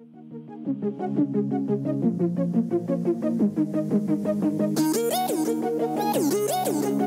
Strike a pose. Strike a pose. Woohoo! I'm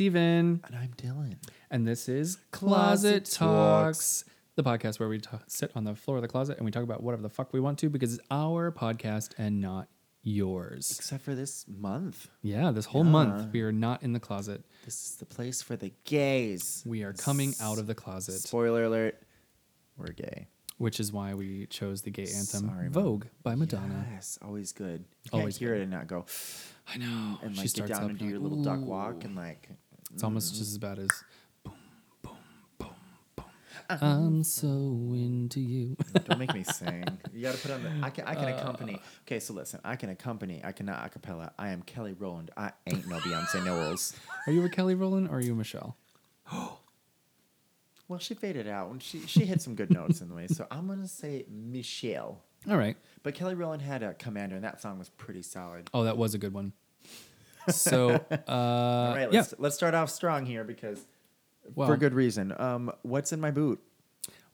Steven, And I'm Dylan. and this is Closet Closet Talks, the podcast where we ta sit on the floor of the closet and we talk about whatever the fuck we want to because it's our podcast and not yours. Except for this month. Yeah, this whole Yeah. month we are not in the closet. This is the place for the gays. We are coming out of the closet, Spoiler alert. We're gay. which is why we chose the gay anthem Sorry, Mom. Vogue by Madonna. Yes, always good. You Always can't hear it and not go I know. and She like get starts down up and do like, your little duck walk and like It's almost just as bad as boom, boom, boom, boom. Uh-huh. I'm so into you. don't make me sing. You got to put on the. I can I can Uh. accompany. Okay, so listen. I can accompany. I cannot acapella. I am Kelly Rowland. I ain't no Beyonce Knowles. are you a Kelly Rowland or are you a Michelle? Well, she faded out and she she hit some good notes in the way. So I'm gonna say Michelle. All right. But Kelly Rowland had a commander, and that song was pretty solid. Oh, that was a good one. So, uh, All right, let's let's start off strong here because Well, for good reason. Um, what's in my boot?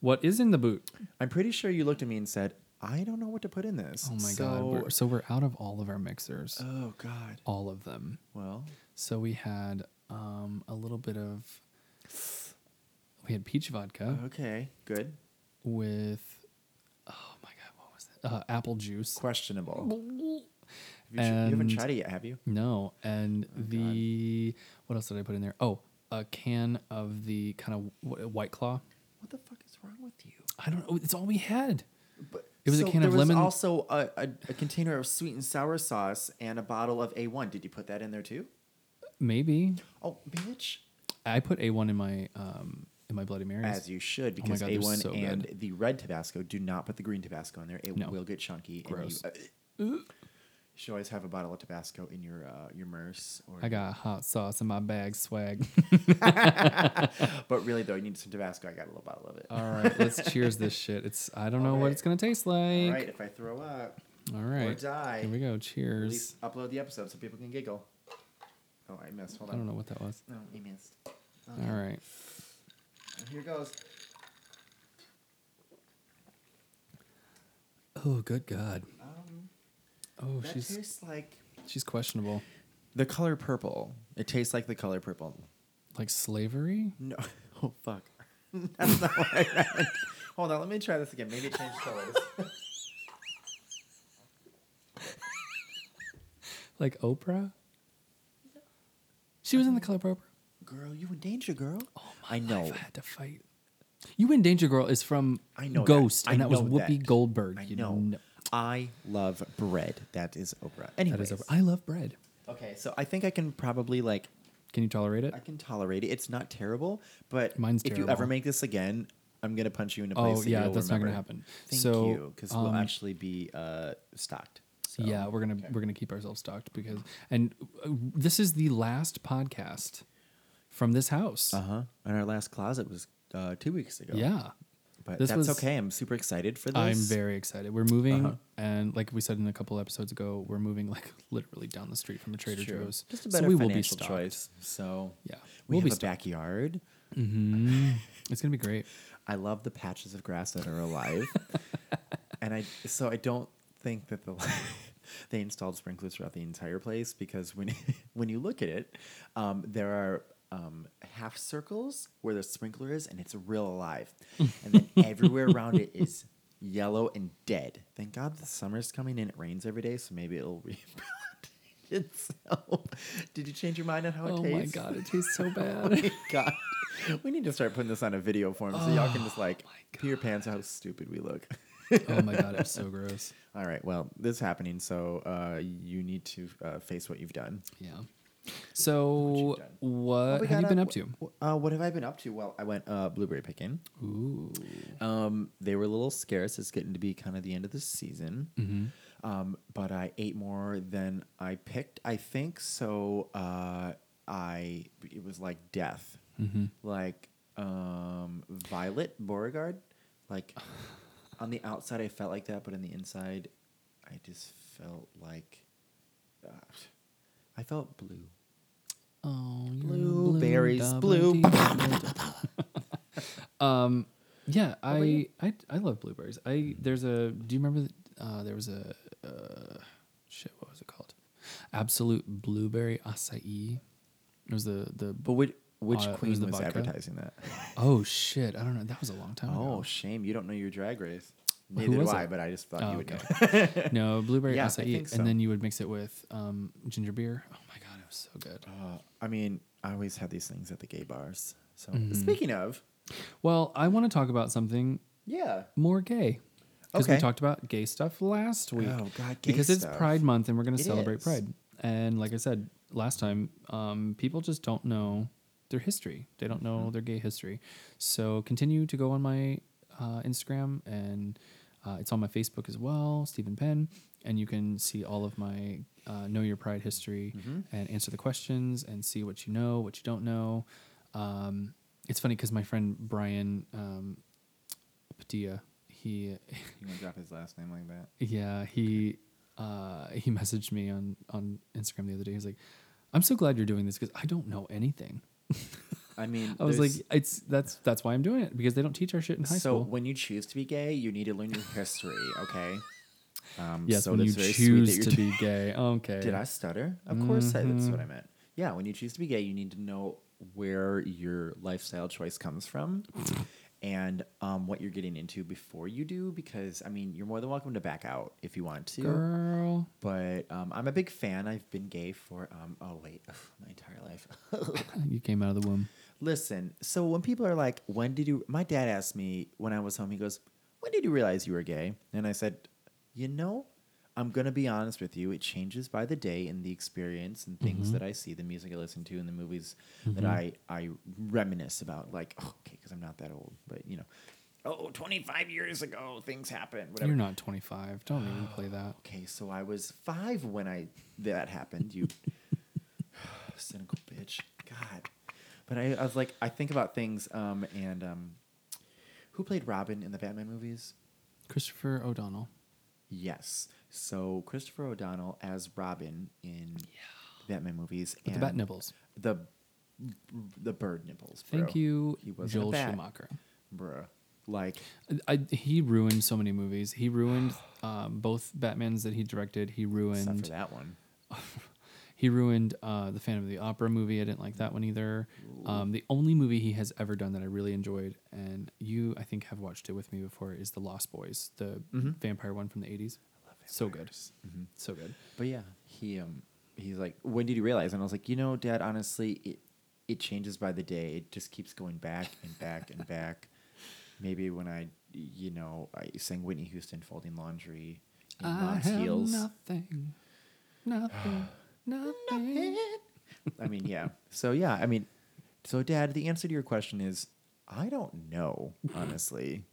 What is in the boot? I'm pretty sure you looked at me and said, "I don't know what to put in this." Oh my so, god! We're, so we're out of all of our mixers, Oh god. all of them. Well, So we had um, a little bit of. We had peach vodka okay, good. with. Oh my god! What was that? Uh, apple juice. Questionable. You, tr- you haven't tried it yet, have you? No, and Oh, the what else did I put in there? Oh, a can of the kind of white claw. What the fuck is wrong with you? I don't know. It's all we had. But It was a so can there of was lemon- Also, a, a, a container of sweet and sour sauce and a bottle of A1. Did you put that in there too? Maybe Oh, bitch. I put a one in my um in my Bloody Marys. As you should, Oh because God, they're A1 so and good. the red Tabasco do not put the green Tabasco in there. It No. will get chunky. Gross. And you, uh, you should always have a bottle of Tabasco in your uh, your Merce. Or I got hot sauce in my bag, swag. but really though, you need some Tabasco. I got a little bottle of it. All right, let's cheers this shit. It's I don't know what it's gonna taste like. All right, if I throw up All right. or die, here we go. Cheers. upload the episode so people can giggle. Oh, I missed. Hold on. I don't know what that was. No, you missed. All right. Here goes. Oh, good God. Um, Oh, that she's tastes like she's questionable. the color purple. It tastes like the color purple. Like slavery? No. Oh fuck. That's not what I meant. Hold on, let me try this again. Maybe it changed colors. Like Oprah? She was in the color purple. girl, you in danger, girl. Oh my I know. life, I had to fight. You in Danger Girl is from I know that. Ghost, I and that was Whoopi that. Goldberg. I you know. I love bread. That is Oprah. Anyways. That is Oprah. I love bread. Okay, so I think I can probably like Can you tolerate it? I can tolerate it. It's not terrible, but Mine's if you ever make this again, I'm gonna punch you in a place. Oh that yeah, you'll that's not gonna happen. Thank so you, because we'll um, actually be uh, stocked. So, yeah, we're gonna okay. we're gonna keep ourselves stocked because and uh, this is the last podcast from this house. Uh huh. And our last closet was uh, two weeks ago. Yeah, but This that's was- okay. I'm super excited for this. I'm very excited. We're moving, Uh-huh. and like we said in a couple episodes ago, we're moving like literally down the street from a Trader Joe's. Just a so better we will be financial stocked. choice. So Yeah, we we'll have be a stocked. backyard. hmm It's gonna be great. I love the patches of grass that are alive, and I so I don't think that the they installed sprinklers throughout the entire place because when when you look at it, um, there are um, half circles where the sprinkler is, and it's real alive, and then everywhere around it is yellow and dead. Thank God the summer's coming and it rains every day, so maybe it'll rehabilitate itself. Did you change your mind on how it tastes Oh my god, it tastes so bad. Oh bad. my god. We need to start putting this on a video form so y'all can just Oh like pee your pants how stupid we look. oh my god, it's so gross. All right. Well, this is happening, so uh, you need to uh, face what you've done. Yeah. So done. what we have you got been a- up to? w- Uh, what have I been up to? Well, I went uh, blueberry picking. Ooh. Um, they were a little scarce. It's getting to be kind of the end of the season. Mm-hmm. Um, but I ate more than I picked. I think so. Uh, I it was like death, Mm-hmm. like um, Violet Beauregarde. Like on the outside, I felt like that, but on the inside, I just felt like uh, I felt blue. Oh, Blueberries, blue. D, double D. um, yeah, I. I I love blueberries. I there's a. Do you remember? The, uh, there was a uh, shit. What was it called? Absolut blueberry acai. It was the the. But which which Uh, was queen the was advertising that? Oh shit! I don't know. That was a long time ago. Oh, shame you don't know your drag race. Who Neither do was I, it? but I just thought Oh, you would okay. know. no blueberry Yeah, I acai, think so. and then you would mix it with um, ginger beer. Oh my god, it was so good. Uh, I mean, I always had these things at the gay bars. So Mhm. speaking of, Well, I want to talk about something yeah. more gay. Because we talked about gay stuff last week. Oh God, gay because it's stuff. Pride Month and we're going to celebrate is. Pride. And like I said last time, um, people just don't know their history. They don't know Mhm. their gay history. So continue to go on my uh, Instagram and uh, it's on my Facebook as well, Stephen Penn, and you can see all of my uh, Know Your Pride history Mhm. and answer the questions and see what you know, what you don't know. Um, it's funny because my friend Brian um, Padilla, he You want to drop his last name like that? yeah, he uh, he messaged me on on Instagram the other day. He's like, "I'm so glad you're doing this because I don't know anything." I mean, I was like, "It's that's that's why I'm doing it because they don't teach our shit in high so school." So when you choose to be gay, you need to learn your history. Okay. Um, yes, so when you that's very sweet choose to you're be gay. Okay. Did I stutter? Of course, I, that's what. I meant. Yeah, when you choose to be gay, you need to know where your lifestyle choice comes from and um, what you're getting into before you do. Because I mean, you're more than welcome to back out if you want to. Girl. But um, I'm a big fan. I've been gay for um, oh wait, my entire life. You came out of the womb. Listen, so when people are like, "When did you?" My dad asked me when I was home. He goes, "When did you realize you were gay?" And I said, "You know." I'm gonna be honest with you. It changes by the day and the experience and things Mhm. that I see, the music I listen to, and the movies that Mhm. I I reminisce about. Like, oh, okay, because I'm not that old, but you know, oh, 25 years ago, things happened. Whatever. You're not 25. Don't even play that. Okay, so I was five when I that happened. You cynical bitch. God. But I, I was like, I think about things, um, and um, who played Robin in the Batman movies? Christopher O'Donnell. Yes. So Christopher O'Donnell as Robin in the Batman movies. With the and bat nibbles. The the bird nipples. Thank you, He wasn't a Joel. Schumacher. Bruh. Like, I, he ruined so many movies. He ruined um, both Batmans that he directed. He ruined for that one. He ruined uh, the Phantom of the Opera movie. I didn't like that one either. Um, the only movie he has ever done that I really enjoyed, and you, I think, have watched it with me before, is The Lost Boys, the Mhm. vampire one from the 80s. So good. Mhm. So good. But yeah, he um he's like, when did you realize? And I was like, you know, Dad, honestly, it it changes by the day. It just keeps going back and back and back. Maybe when I, you know, I sang Whitney Houston folding laundry in I mom's have heels. nothing, nothing, nothing. I mean, yeah. So yeah, I mean, so Dad, the answer to your question is, I don't know, honestly.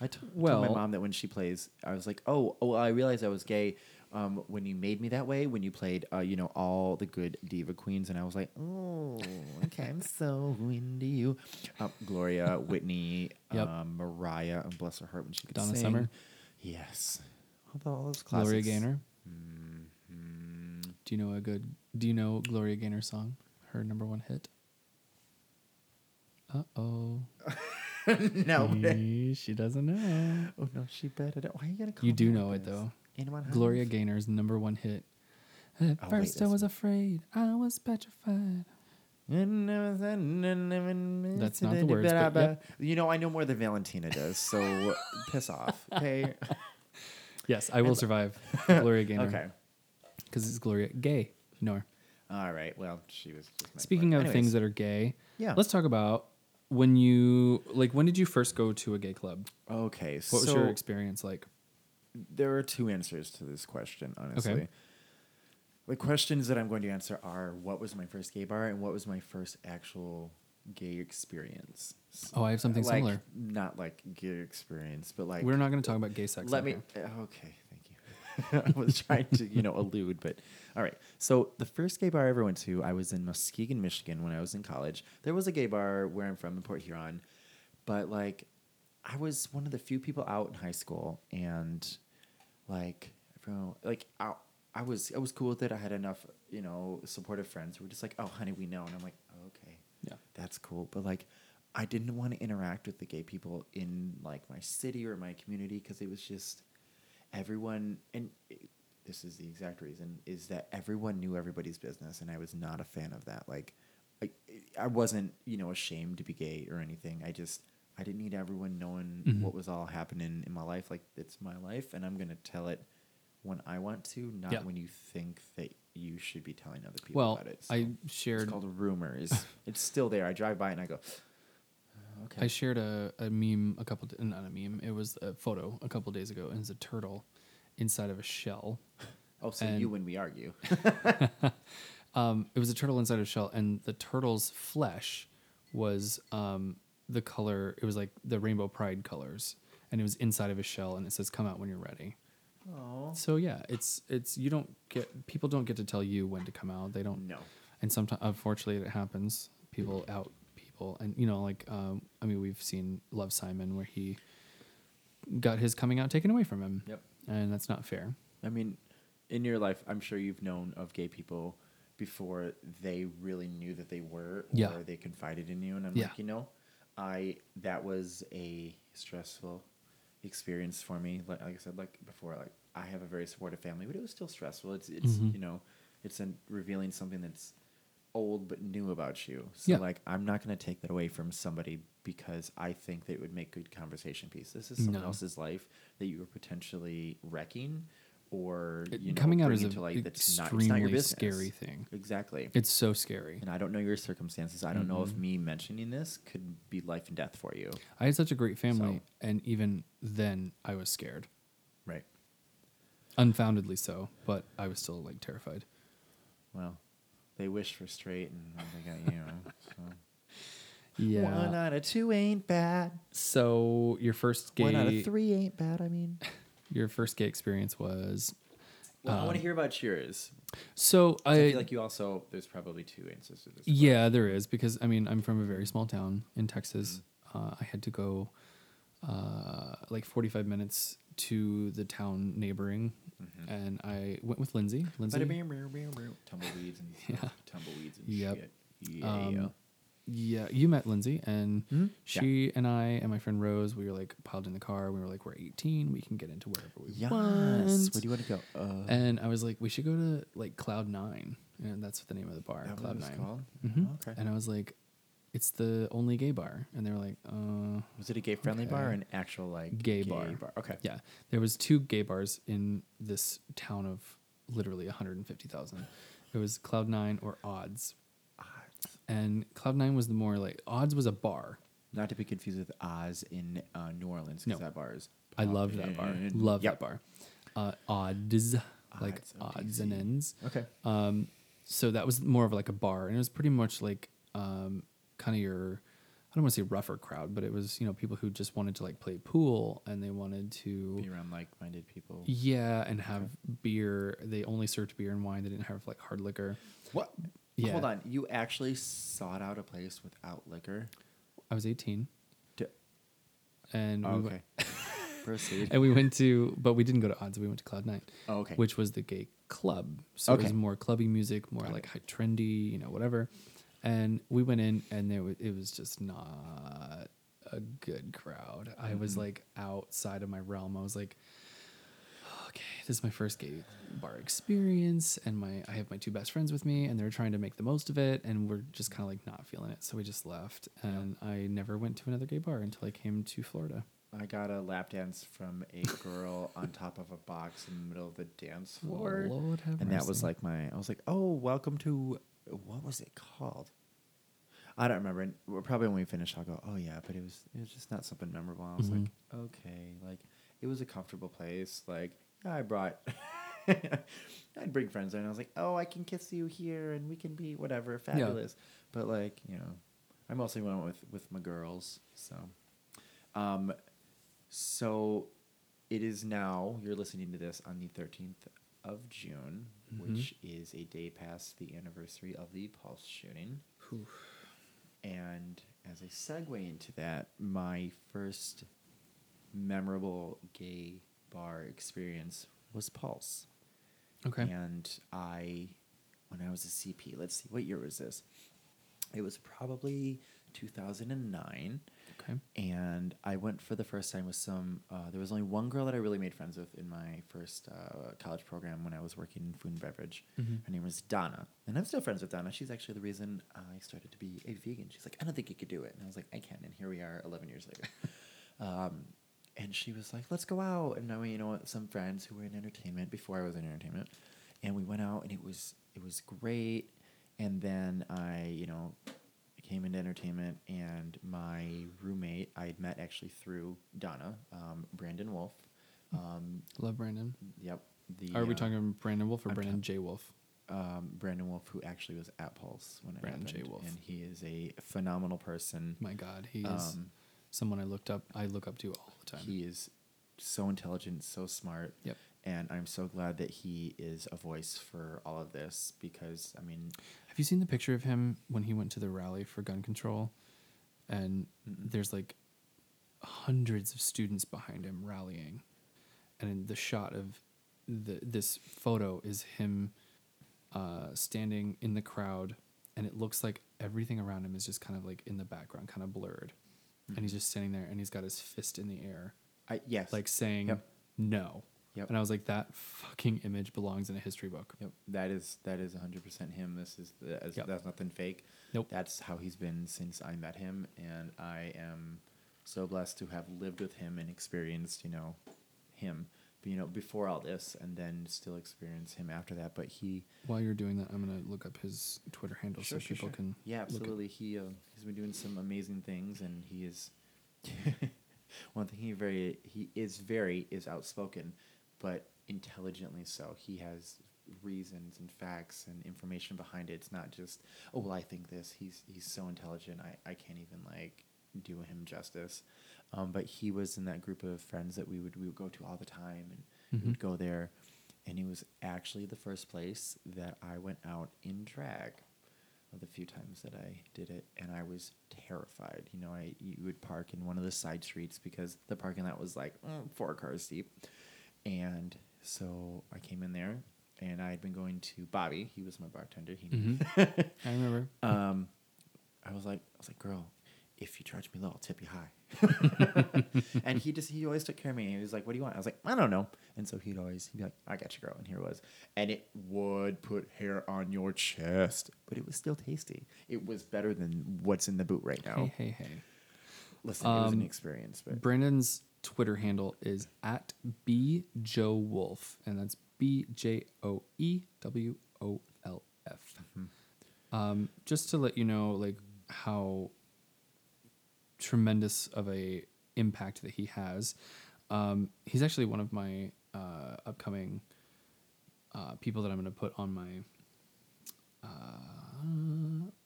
I t- told my mom that when she plays, I was like, oh, oh, I realized I was gay um, when you made me that way. When you played, uh, you know, all the good diva queens, and I was like, oh, okay, I'm so into you. Um, Gloria, Whitney, Yep. um, Mariah, and bless her heart when she could Donna sing. Summer. Yes, all, the, all those classics. Gloria Gaynor. Mhm. Do you know a good? Do you know Gloria Gaynor's song? Her number one hit. Uh oh. no. she doesn't know. Oh no, she better. Why are you gonna call You do know it this? though. Anyone? Gloria Gaynor's number one hit. At Oh, wait, first I that's- was afraid, I was petrified. That's not the words, but yep. You know, I know more than Valentina does, so piss off. Okay. Yes, I will survive. Gloria Gaynor. Okay. Because it's Gloria Gay. You know her. All right. Well, she was. Just Speaking of things that are gay, yeah. let's talk about when you like when did you first go to a gay club? Okay, What so was your experience like? there are two answers to this question, honestly. Okay. The questions that I'm going to answer are what was my first gay bar and what was my first actual gay experience. Oh, I have something like, similar. Not like gay experience, but like We're not going to talk about gay sex. let me here. okay i was trying to you know elude, but all right. So the first gay bar i ever went to i was in muskegon michigan when i was in college. There was a gay bar where i'm from in port huron but like i was one of the few people out in high school and like everyone like I, I was i was cool with it. I had enough you know supportive friends who were just like oh honey we know. And i'm like oh, okay Yeah. that's cool. But like i didn't want to interact with the gay people in like my city or my community because it was just everyone and it, this is the exact reason is that everyone knew everybody's business and i was not a fan of that like i, I wasn't you know ashamed to be gay or anything i just i didn't need everyone knowing Mhm. what was all happening in my life like it's my life and i'm going to tell it when i want to not Yeah. when you think that you should be telling other people Well, about it I shared. it's called rumors it's still there i drive by and i go okay I shared a, a meme a couple not a meme. It was a photo a couple days ago, and it's a turtle inside of a shell. oh so and- you when we argue Um, it was a turtle inside of a shell, and the turtle's flesh was um, the color. It was like the rainbow pride colors, and it was inside of a shell, and it says "Come out when you're ready." oh So yeah, it's it's you don't get people don't get to tell you when to come out. They don't. no And sometimes, unfortunately, it happens. People out people, and you know, like um, I mean, we've seen Love Simon where he got his coming out taken away from him. Yep. And that's not fair. I mean, in your life, I'm sure you've known of gay people before they really knew that they were, or Yeah. they confided in you. And I'm Yeah. like, you know, I that was a stressful experience for me. Like, like I said, like before, like I have a very supportive family, but it was still stressful. It's it's Mhm. you know, it's revealing something that's old but new about you. So Yeah. like, I'm not going to take that away from somebody because I think that it would make good conversation piece. This is someone No. else's life that you are potentially wrecking or It- you know, coming out is a light that's not, it's not your business. scary thing. Exactly. It's so scary. and I don't know your circumstances. I don't know if Mhm. me mentioning this could be life and death for you. I had such a great family, So- and even then, I was scared, Right. unfoundedly so. But I was still like terrified. Well, they wish for straight and they got you. So. Yeah. One out of two ain't bad. So your first gay, One out of three ain't bad. I mean, your first gay experience was. well, I want Um, to hear about yours. So I, I, feel like you also. There's probably two answers to this. yeah, there is because I mean I'm from a very small town in Texas. Mm-hmm. Uh, I had to go uh, like 45 minutes to the town neighboring, Mhm. and I went with Lindsay. Lindsay, Tumbleweeds and Yeah. Tumbleweeds and Yep. shit. Yeah. Um, yeah, you met Lindsay, and Hmm? Yeah. she and I and my friend Rose, we were like piled in the car. We were like, we're 18, we can get into wherever we yes. want. Where do you want to go? Uh, and I was like, we should go to like Cloud Nine, and that's the name of the bar, Cloud Nine. called? Mhm. Oh, okay. And I was like, it's the only gay bar, and they were like, uh, Was it a gay friendly bar or an actual like Gay bar. Okay. yeah. There was two gay bars in this town of literally 150,000. It was Cloud Nine or Odds, Odds. and Cloud Nine was the more like Odds was a bar. Not to be confused with Oz in uh, New Orleans, No. because that bar is. I love that bar. Love Yep. that bar. Uh, odds, like Odds, T odds and ends. Okay. Um, so that was more of like a bar, and it was pretty much like um, kind of your, I don't want to say rougher crowd, but it was you know people who just wanted to like play pool and they wanted to Be around like minded people. yeah and have beer. They only served beer and wine. They didn't have like hard liquor. What? Yeah. Hold on. You actually sought out a place without liquor? I was eighteen, D- and Oh, we okay. went, Proceed. and we went to, but we didn't go to odds. We went to Cloud Nine. Oh, okay. which was the gay club. So it was more clubby music, more Got like it. high trendy, you know, whatever. And we went in, and there was, it was just not a good crowd. I was Mhm. like outside of my realm. I was like, okay, this is my first gay bar experience, and my I have my two best friends with me, and they're trying to make the most of it, and we're just kind of like not feeling it. So we just left, and I never went to another gay bar until I came to Florida. I got a lap dance from a girl on top of a box in the middle of the dance floor. Lord have and that was like my, I was like, oh, welcome to, what was it called? I don't remember. And probably when we finish, I'll go, "Oh yeah," but it was it was just not something memorable. I was like, Mm-hmm. "Okay," like it was a comfortable place. Like yeah, I brought, I'd bring friends there, and I was like, "Oh, I can kiss you here, and we can be whatever, fabulous." But like you know, I mostly went with with my girls. So, um, so it is now. You're listening to this on the thirteenth of June, Mhm. which is a day past the anniversary of the Pulse shooting. Whew. And as a segue into that, my first memorable gay bar experience was Pulse. Okay. And I, when I was a CP, let's see, what year was this? It was probably 2009. Okay. And I went for the first time with some. Uh, there was only one girl that I really made friends with in my first uh, college program when I was working in food and beverage. Mhm. Her name was Donna, and I'm still friends with Donna. She's actually the reason I started to be a vegan. She's like, I don't think you could do it, and I was like, I can, and here we are, 11 years later. um, and she was like, "Let's go out." And now, you know, some friends who were in entertainment before I was in entertainment, and we went out, and it was it was great. And then I, you know, came into entertainment, and my roommate I had met actually through Donna, um, Brandon Wolf. Um, Love Brandon. yep. The, Are we uh, talking Brandon Wolf or I'm Brandon J. Wolf? um, Brandon Wolf, who actually was at Pulse when it Brandon J. happened, Wolf. and he is a phenomenal person. My God, he is Um, someone I looked up. I look up to all the time. He is so intelligent, so smart. Yep. And I'm so glad that he is a voice for all of this because I mean, Have you seen the picture of him when he went to the rally for gun control? And Mm-mm. there's like hundreds of students behind him rallying. And the shot of the this photo is him uh, standing in the crowd, and it looks like everything around him is just kind of like in the background, kind of blurred. And he's just standing there, and he's got his fist in the air, I yes, like saying Yep. no. Yep. And I was like, that fucking image belongs in a history book. Yep, that is that is 100 percent him. This is the, as- Yep. that's nothing fake. Nope. That's how he's been since I met him, and I am so blessed to have lived with him and experienced, you know, him. You know, before all this, and then still experience him after that. But he, While you're doing that, I'm gonna look up his Twitter handle so people can. Yeah, absolutely. He uh, he's been doing some amazing things, and he is one thing he very he is very is outspoken, but intelligently so. He has reasons and facts and information behind it. It's not just oh well I think this. He's he's so intelligent. I I can't even like do him justice. Um, but he was in that group of friends that we would we would go to all the time, and Mhm. would go there. And it was actually the first place that I went out in drag of the few times that I did it, and I was terrified. You know, I you would park in one of the side streets because the parking lot was like mm, four cars deep, and so I came in there, and I had been going to Bobby. He was my bartender. He, Mhm. I remember. um, I was like, I was like, girl, if you charge me low, I'll tip you high. and he just he always took care of me. He was like, "What do you want?" I was like, "I don't know." And so he'd always he'd be like, "I got you, girl." And here it was, and it would put hair on your chest, but it was still tasty. It was better than what's in the boot right now. Hey, hey, hey. Listen, it was an Um, experience, but Brandon's Twitter handle is at b joe wolf, and that's b j o e w o l f. Mm-hmm. Um, just to let you know, like how tremendous of a impact that he has. Um, he's actually one of my uh, upcoming uh, people that I'm going to put on my uh,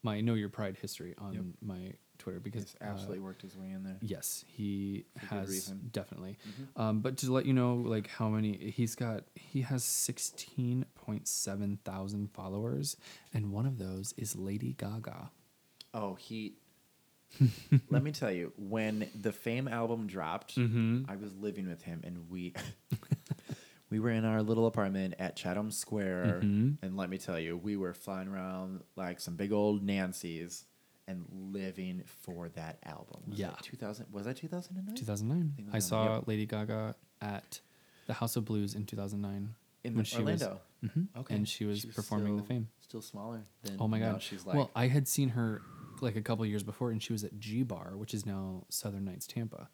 my Know Your Pride history on Yep. my Twitter because he's absolutely uh, worked his way in there. Yes, he For has definitely. Mhm. Um, but to let you know, like how many he's got, he has sixteen point seven thousand followers, and one of those is Lady Gaga. Oh, he. let me tell you, when the Fame album dropped, Mhm. I was living with him, and we we were in our little apartment at Chatham Square, Mhm. and let me tell you, we were flying around like some big old Nancy's and living for that album. Was Yeah. two thousand. Was that two thousand and nine? Two thousand nine. it I saw yep. Lady Gaga at the House of Blues in two thousand nine in Orlando. Mhm. Okay, and she was performing the Fame. Still smaller than. Oh my god! she's like. well, I had seen her like a couple years before, and she was at G Bar, which is now Southern Nights Tampa.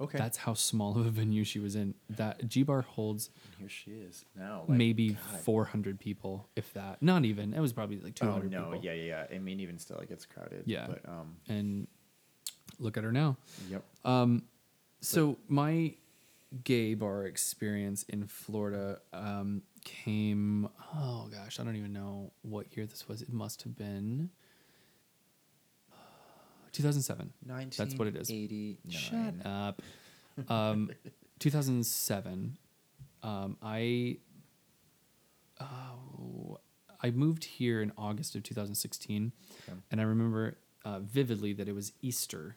Okay. That's how small of a venue she was in. That G Bar holds And here she is now. like, maybe God. 400 people, if that. Not even. It was probably like 200 Oh 200 no! people. Yeah, yeah, yeah. I mean, even still, it gets crowded. Yeah. But um. And look at her now. Yep. Um, so my gay bar experience in Florida um, came. Oh gosh, I don't even know what year this was. It must have been 2007. That's what it is. Shut up. Um, 2007. Um, I. Oh, I moved here in August of 2016, Okay. and I remember uh, vividly that it was Easter.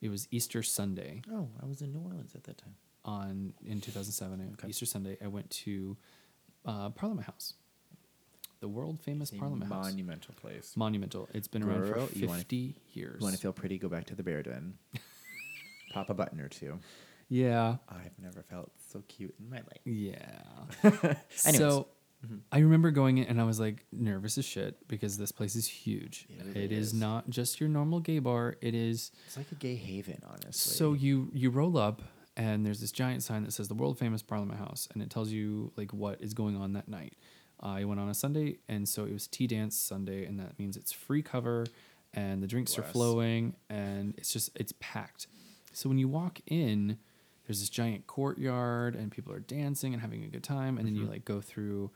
It was Easter Sunday Oh, I was in New Orleans at that time. on in 2007 uh, Okay. Easter Sunday. I went to uh, Parliament House, the world famous Parliament House. monumental place. Monumental. It's been around for you wanna- 50 years. Want to feel pretty? Go back to the Bear Den. Pop a button or two. yeah. I've never felt so cute in my life. Yeah. Anyways. So mm-hmm. I remember going in and I was like nervous as shit because this place is huge. It really it is. is. not just your normal gay bar. It is It's like a gay haven, honestly. so you you roll up and there's this giant sign that says the world famous Parliament House and it tells you like what is going on that night. I went on a Sunday and so it was tea dance Sunday and that means it's free cover and the drinks are flowing and it's just it's packed. So when you walk in, there's this giant courtyard and people are dancing and having a good time and then Mm-hmm. you like go through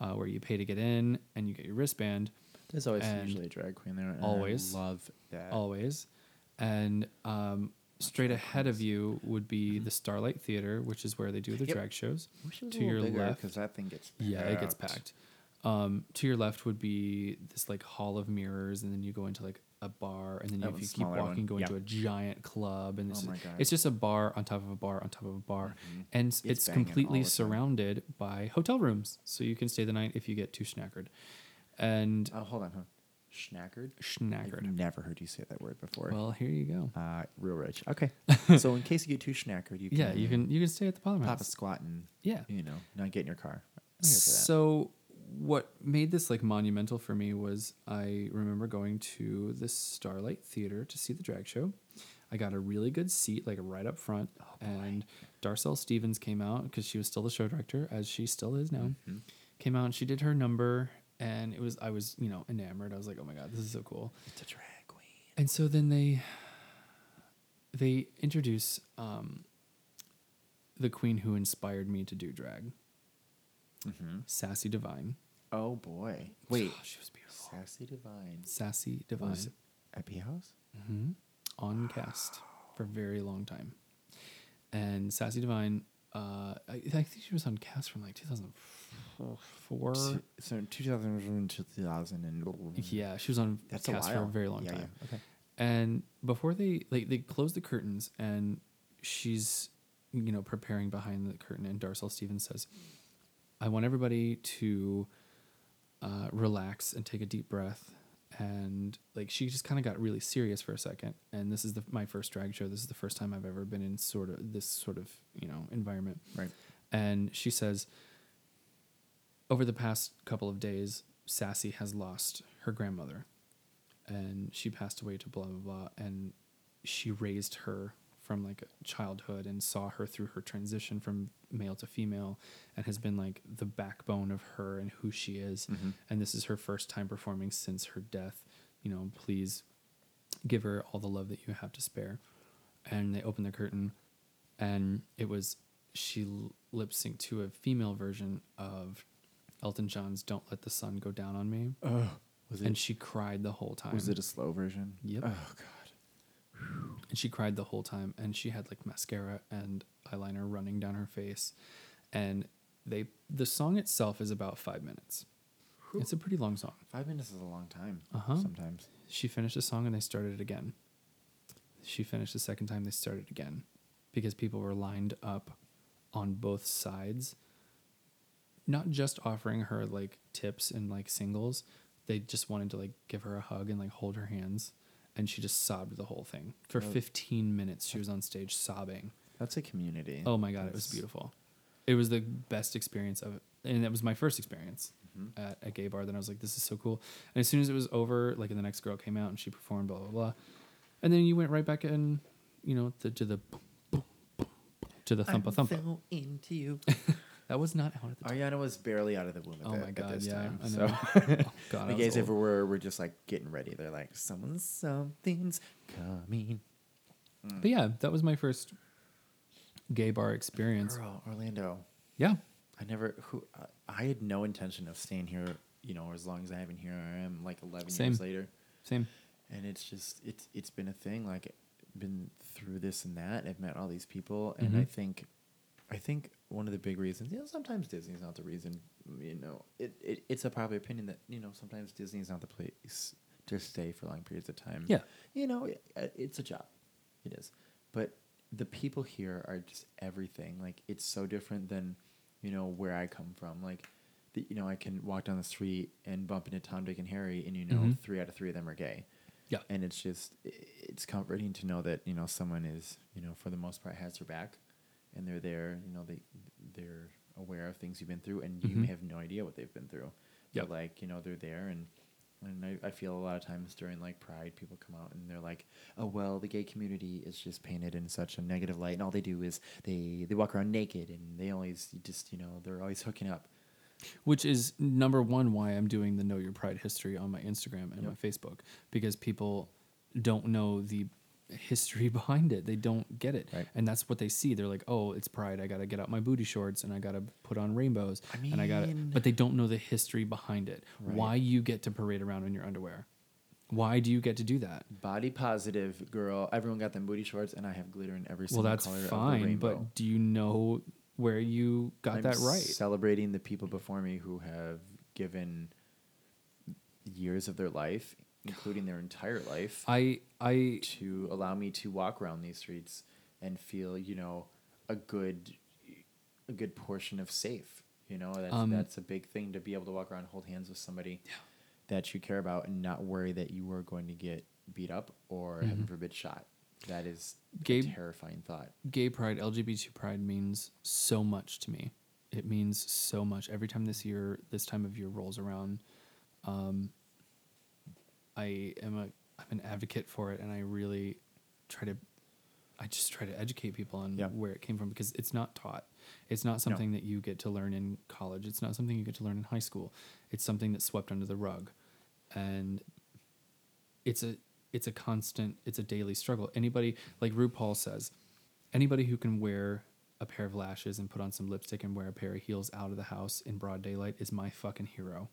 uh, where you pay to get in and you get your wristband There's always usually a drag queen there. always. love that. always. And um, straight ahead of you would be the Starlight Theater, which is where they do the Mm-hmm. Yep. drag shows. Wish it was to your bigger, left, because that thing gets yeah, it gets packed. Um, to your left would be this like hall of mirrors, and then you go into like a bar, and then Oh, if you keep walking, one. go into a giant club, and Oh it's, it's just a bar on top of a bar on top of a bar, Mhm. and It's it's, completely surrounded by hotel rooms, so you can stay the night if you get too schnackered. And Oh, hold on. Hold on. Schnackered? I've never heard you say that word before. Well, here you go. uh, real rich. Okay. so in case you get too schnackered, you can Yeah, you can you can stay at the Parliament pop a squat and Yeah. you know not get in your car. I'm here for that. So what made this like monumental for me was I remember going to the Starlight Theater to see the drag show. I got a really good seat, like right up front, Oh, and Darcel Stevens came out because she was still the show director, as she still is now. Mm-hmm. Came out and she did her number, and it was I was you know enamored. I was like, oh my god, this is so cool. It's a drag queen. And so then they they introduce um, the queen who inspired me to do drag, Mm-hmm. Sassy Divine. Oh boy. Wait. Oh, she was beautiful. Sassy Divine. Sassy Divine Was it Epi House? hmm on cast for a very long time. And Sassy Divine, uh, I, I think she was on cast from like 2004. T- So 2000 to 2000 and Yeah, she was on That's a cast for a very long Yeah, time. yeah. Okay. And before they like they close the curtains and she's you know preparing behind the curtain and Darcel Stevens says, "I want everybody to uh, relax and take a deep breath." And like she just kind of got really serious for a second. And this is the, my first drag show. This is the first time I've ever been in sort of this sort of you know environment. Right. And she says, over the past couple of days, Sassy has lost her grandmother. And she passed away to blah, blah, blah. And she raised her from like childhood and saw her through her transition from male to female and has been like the backbone of her and who she is. Mhm. And this is her first time performing since her death. You know, please give her all the love that you have to spare. And they opened the curtain, and it was she lip synced to a female version of Elton John's "Don't Let the Sun Go Down on Me," Oh, was it? and she cried the whole time. was it a slow version? Yep. Oh god. and she cried the whole time, and she had like mascara and eyeliner running down her face, and they the song itself is about five minutes. It's a pretty long song. Five minutes is a long time. Uh-huh. Sometimes. She finished the song and they started it again. She finished the second time they started again because people were lined up on both sides, not just offering her like tips and like singles. They just wanted to like give her a hug and like hold her hands. And she just sobbed the whole thing. For Oh. 15 minutes, she was on stage sobbing. That's a community. Oh my God, it was That's- beautiful. It was the best experience of it. And that was my first experience Mhm. at a gay bar. Then I was like, this is so cool. And as soon as it was over, like, and the next girl came out and she performed, blah, blah, blah. And then you went right back in, you know, the, to the to the thumpa thumpa. into you. That was not out at the time. Ariana was barely out of the womb at, Oh the- my at God, this yeah, time. I So know. Oh, God, the gays old. everywhere were just like getting ready. They're like, someone, something's coming. But yeah, that was my first gay bar experience. Girl, Orlando. Yeah. I never. Who? I- I had no intention of staying here. You know, as long as I have been here, I am like eleven Same. years later, Same. and it's just it's it's been a thing. Like, been through this and that. I've met all these people, and I Mhm. think, I think one of the big reasons. You know, sometimes Disney's not the reason. You know, it, it it's a popular opinion that you know sometimes Disney's not the place to stay for long periods of time. Yeah. you know, it, it's a job. It is. But the people here are just everything. Like it's so different than, you know, where I come from. Like, the, you know, I can walk down the street and bump into Tom, Dick, and Harry, and you know, Mhm. three out of three of them are gay. Yeah. And it's just, it's comforting to know that you know someone is, you know, for the most part has your back, and they're there. You know, they they're aware of things you've been through, and you Mhm. may have no idea what they've been through. But like, you know, they're there and. And I, I feel a lot of times during like Pride, people come out and they're like, "Oh well, the gay community is just painted in such a negative light, and all they do is they they walk around naked, and they always just you know they're always hooking up." Which is number one why I'm doing the Know Your Pride history on my Instagram and Yep. my Facebook because people don't know the history behind it. They don't get it. Right. And that's what they see. They're like, oh, it's Pride. I got to get out my booty shorts and I got to put on rainbows. I and I got to, but they don't know the history behind it. Right. Why you get to parade around in your underwear. Why do you get to do that? Body positive girl. Everyone got them booty shorts, and I have glitter in every Well, single that's color fine, but do you know where you got I'm that right? Celebrating the people before me who have given years of their life, including their entire life, I I to allow me to walk around these streets and feel, you know, a good, a good portion of safe. You know, that's Um, that's a big thing to be able to walk around, and hold hands with somebody that you care about, and not worry that you are going to get beat up or, heaven Mhm. forbid, shot. That is a terrifying thought. gay pride, LGBT pride means so much to me. It means so much. Every time this year, this time of year rolls around, um, I am a I'm an advocate for it, and I really try to. I just try to educate people on Yeah. where it came from because it's not taught. It's not something that you get to learn in college. It's not something you get to learn in high school. It's something that's swept under the rug, and it's a it's a constant. It's a daily struggle. Anybody like RuPaul says, anybody who can wear a pair of lashes and put on some lipstick and wear a pair of heels out of the house in broad daylight is my fucking hero.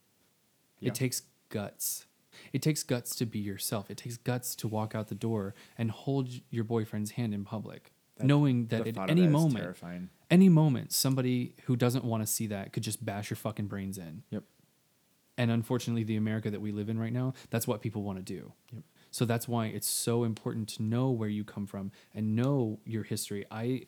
Yeah. It takes guts. It takes guts to be yourself. It takes guts to walk out the door and hold your boyfriend's hand in public, That- knowing that at any that moment, terrifying. any moment, somebody who doesn't want to see that could just bash your fucking brains in. Yep. And unfortunately, the America that we live in right now, that's what people want to do. Yep. So that's why it's so important to know where you come from and know your history. I,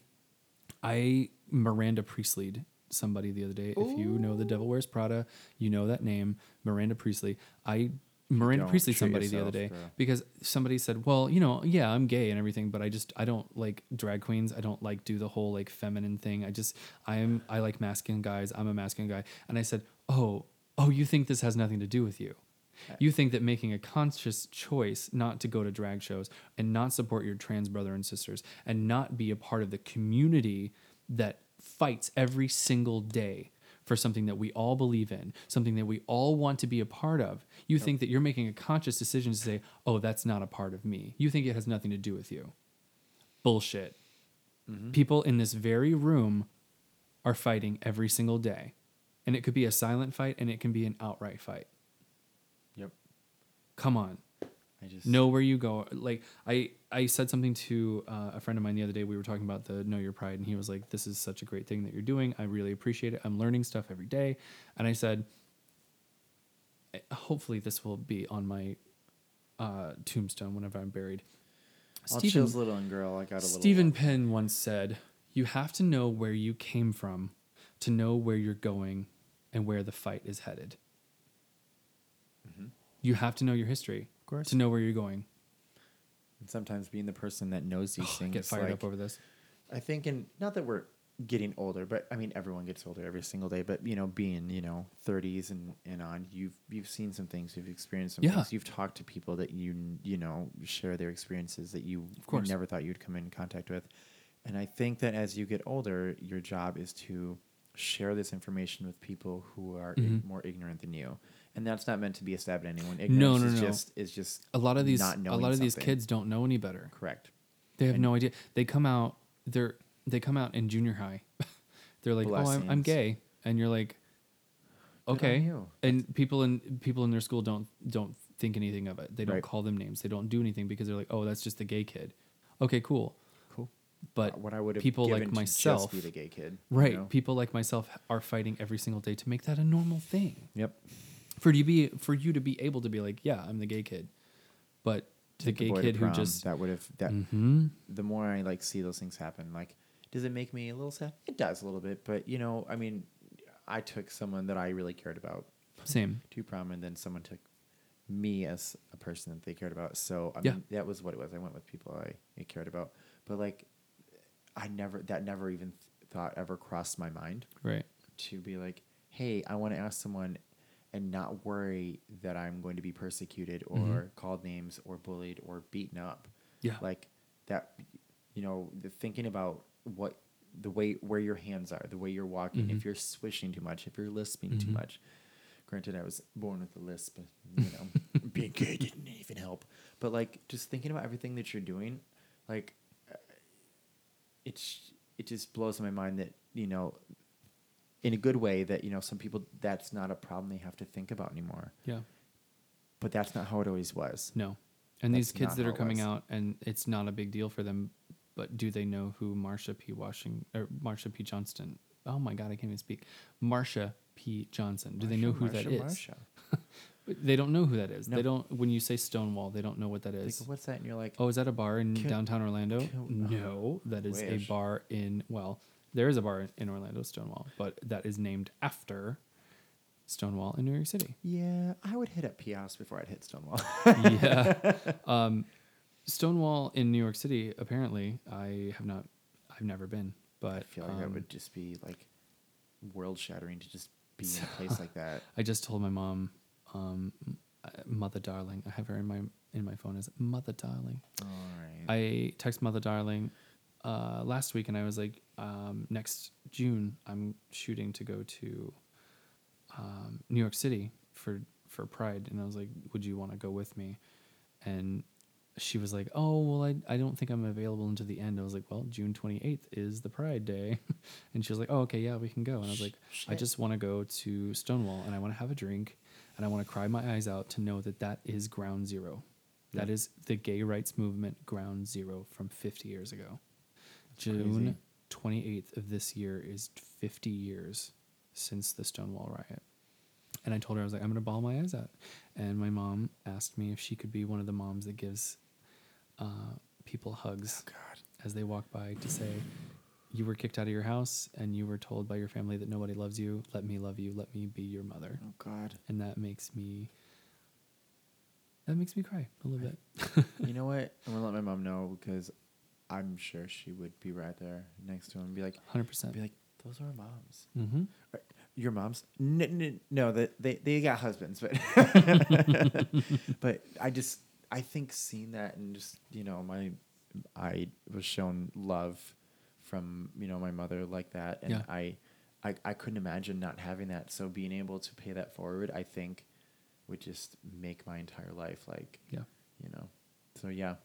I Miranda Priestley somebody the other day. If you know the Devil Wears Prada, you know that name, Miranda Priestley. I Miranda Priestley somebody the other day because somebody said, "Well, you know, yeah, I'm gay and everything, but I just I don't like drag queens. I don't like do the whole like feminine thing. I just I am I like masculine guys. I'm a masculine guy." And I said, "Oh, oh, you think this has nothing to do with you?" You think that making a conscious choice not to go to drag shows and not support your trans brother and sisters and not be a part of the community that fights every single day for something that we all believe in, something that we all want to be a part of, you think that you're making a conscious decision to say, oh, that's not a part of me. You think it has nothing to do with you. Bullshit. Mm-hmm. People in this very room are fighting every single day. And it could be a silent fight and it can be an outright fight. Yep. Come on I just know where you go like i i said something to uh, a friend of mine the other day we were talking about the know your pride and he was like this is such a great thing that you're doing i really appreciate it i'm learning stuff every day and i said "Eh, hopefully this will be on my uh, tombstone whenever i'm buried I'll Stephen, chills little and girl. I got a little. Stephen Penn once said, You have to know where you came from to know where you're going and where the fight is headed. You have to know your history Mm-hmm. Of course. to know where you're going. And sometimes being the person that knows these things. get fired like, up over this. I think, and not that we're getting older, but I mean, everyone gets older every single day. But you know, being you know 30s and and on, you've you've seen some things, you've experienced some Yeah. things, you've talked to people that you you know share their experiences that you, you never thought you'd come in contact with, And I think that as you get older, your job is to share this information with people who are ig- Mhm. more ignorant than you. And that's not meant to be a stab at anyone. No, Ignorance no, is no. just is just A lot of these, not a lot of these kids don't know any better. correct. They have And- no idea. They come out. They're they come out in junior high. they're like, oh, I'm, I'm gay, and you're like, okay. you. And people in people in their school don't don't think anything of it. They don't Right. call them names. They don't do anything because they're like, oh, that's just the gay kid. Okay, cool. Cool. But what I would have people like myself- just be the gay kid. you right, know? people like myself are fighting every single day to make that a normal thing. Yep. For you be for you to be able to be like, yeah, I'm the gay kid, but the gay kid who just that would have that Mhm. the more I like see those things happen, like, does it make me a little sad? It does a little bit, but you know, I mean, I took someone that I really cared about same. to prom, and then someone took me as a person that they cared about. So I Yeah. mean, that was what it was. I went with people I, I cared about, but like, I never that never even th- thought ever crossed my mind Right. to be like, hey, I want to ask someone and not worry that I'm going to be persecuted or Mhm. called names or bullied or beaten up. Yeah. Like that, you know, the thinking about what the way where your hands are, the way you're walking, Mhm. if you're swishing too much, if you're lisping too Mhm. much. Granted, I was born with a lisp, you know, being gay didn't even help. But like, just thinking about everything that you're doing, like, uh, it's it just blows my mind that you know in a good way that you know some people that's not a problem they have to think about anymore Yeah. but that's not how it always was No. And these kids that are coming out and it's not a big deal for them, but do they know who Marsha P. Washington or Marsha P. Johnston? Oh my god, I can't even speak. Marsha P. Johnson. Do they know who that Marsha, is? They don't know who that is. No. They don't when you say Stonewall, they don't know what that is. Like, what's that and you're like Oh, is that a bar in Can- downtown Orlando? can- no, that is wish. a bar in well, there is a bar in Orlando, Stonewall, but that is named after Stonewall in New York City. yeah i would hit up p house before i'd hit stonewall yeah. Um, Stonewall in New York City. Apparently, I have not. I've never been, but i feel like that um, would just be like world shattering to just be in a place like that I just told my mom, um, mother darling. I have her in my in my phone as mother darling. all right I text mother darling uh, last week, and I was like, um, next June I'm shooting to go to um, New York City for for Pride, and I was like, would you want to go with me? And she was like, oh well, I I don't think I'm available until the end. I was like, well, June 28th is the Pride Day, and she was like, oh okay, yeah, we can go. And I was like, I just want to go to Stonewall, and I want to have a drink, and I want to cry my eyes out to know that that is ground zero. That is the gay rights movement ground zero from 50 years ago. June 28th of this year is 50 years since the Stonewall riot. And I told her, I was like, I'm going to ball my eyes out. And my mom asked me if she could be one of the moms that gives uh, people hugs Oh, as they walk by to say, You were kicked out of your house and you were told by your family that nobody loves you. Let me love you. Let me be your mother. oh god And that makes me. That makes me cry a little bit. you know what i'm gonna let my mom know because i'm sure she would be right there next to him and be like 100%. be like those are our moms mm-hmm. Your mom's n- n- no, that they they got husbands, but but I just I think seeing that and just you know my I was shown love from you know my mother like that, and Yeah. I, I I couldn't imagine not having that. So being able to pay that forward, I think, would just make my entire life like Yeah. you know. So yeah,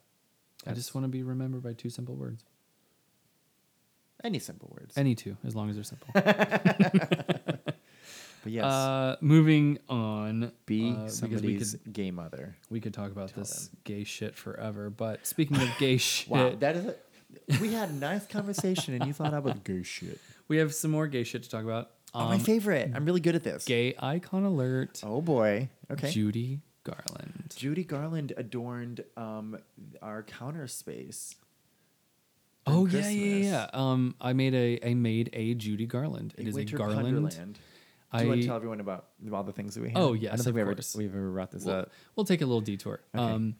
I just want to be remembered by two simple words. any simple words. Any two, as long as they're simple. but yes, Uh, moving on. be uh, we somebody's could, gay mother. we could talk about Tell this them. gay shit forever. But speaking of gay shit, Wow, that is. A, we had a nice conversation, and you thought I was gay shit. we have some more gay shit to talk about. Oh, my Um, favorite. I'm really good at this. Gay icon alert. Oh boy. Okay. Judy Garland. Judy Garland adorned um, our counter space. Oh yeah, yeah, yeah. Um, I made a I made a Judy Garland. It is a garland. Wonderland. Do you want I- to tell everyone about all the things that we have? Oh, I yes, don't think of we ever we've ever brought this We'll, up. we'll take a little detour. Okay. Um,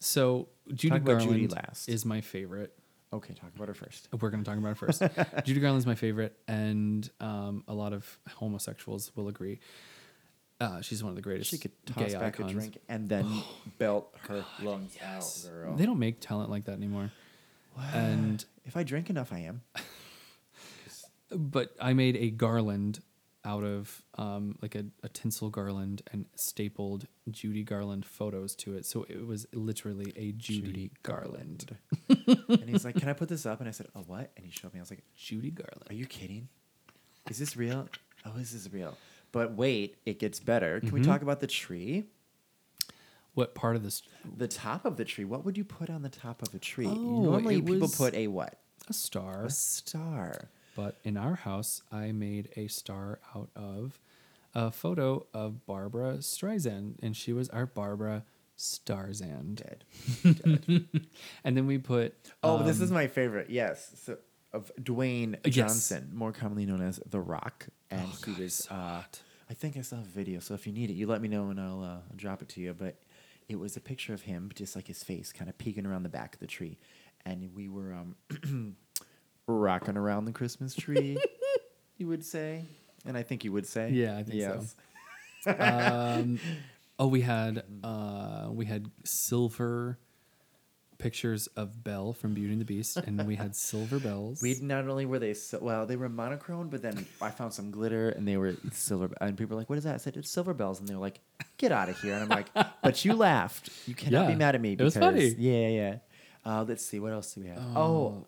so Judy Talk Garland Judy last. is my favorite. Okay, talk about her first. We're going to talk about her first. Judy Garland's my favorite, and um, a lot of homosexuals will agree. Uh, she's one of the greatest She could gay toss back icons. a drink and then belt her lungs Yes. out, girl. They don't make talent like that anymore. And If I drink enough, I am. but I made a garland out of um, like a, a tinsel garland and stapled Judy Garland photos to it. So it was literally a Judy, Garland. and he's like, "Can I put this up?" And I said, Oh, what?" And he showed me. I was like, Judy Garland. "Are you kidding? Is this real? Oh, is this is real." But wait, it gets better. Can we Mhm. talk about the tree? What part of this? The top of the tree. What would you put on the top of a tree? Oh, Normally, it people was- put a what? A star. A star. But in our house, I made a star out of a photo of Barbra Streisand, and she was our Barbara Starzand. Dead. Dead. And then we put. oh, this is um, my favorite. Yes. So of Dwayne Yes. Johnson, more commonly known as The Rock, and Oh, he God, was. so uh, hot. I think I saw a video. So if you need it, you let me know and I'll, uh, drop it to you. But it was a picture of him, just like his face, kind of peeking around the back of the tree, and we were um, rocking around the Christmas tree. you would say, and I think you would say, Yeah, I think so. so. um, oh, we had uh, we had silver pictures of Belle from Beauty and the Beast, and we had silver bells. We not only were they so, well, they were monochrome, but then I found some glitter and they were silver. And people were like, "What is that?" I said, "It's silver bells," and they were like, "Get out of here!" And I'm like, "But you laughed. You cannot be mad at me." it was because- funny. Yeah, yeah. Uh, let's see, what else do we have? Oh. Oh.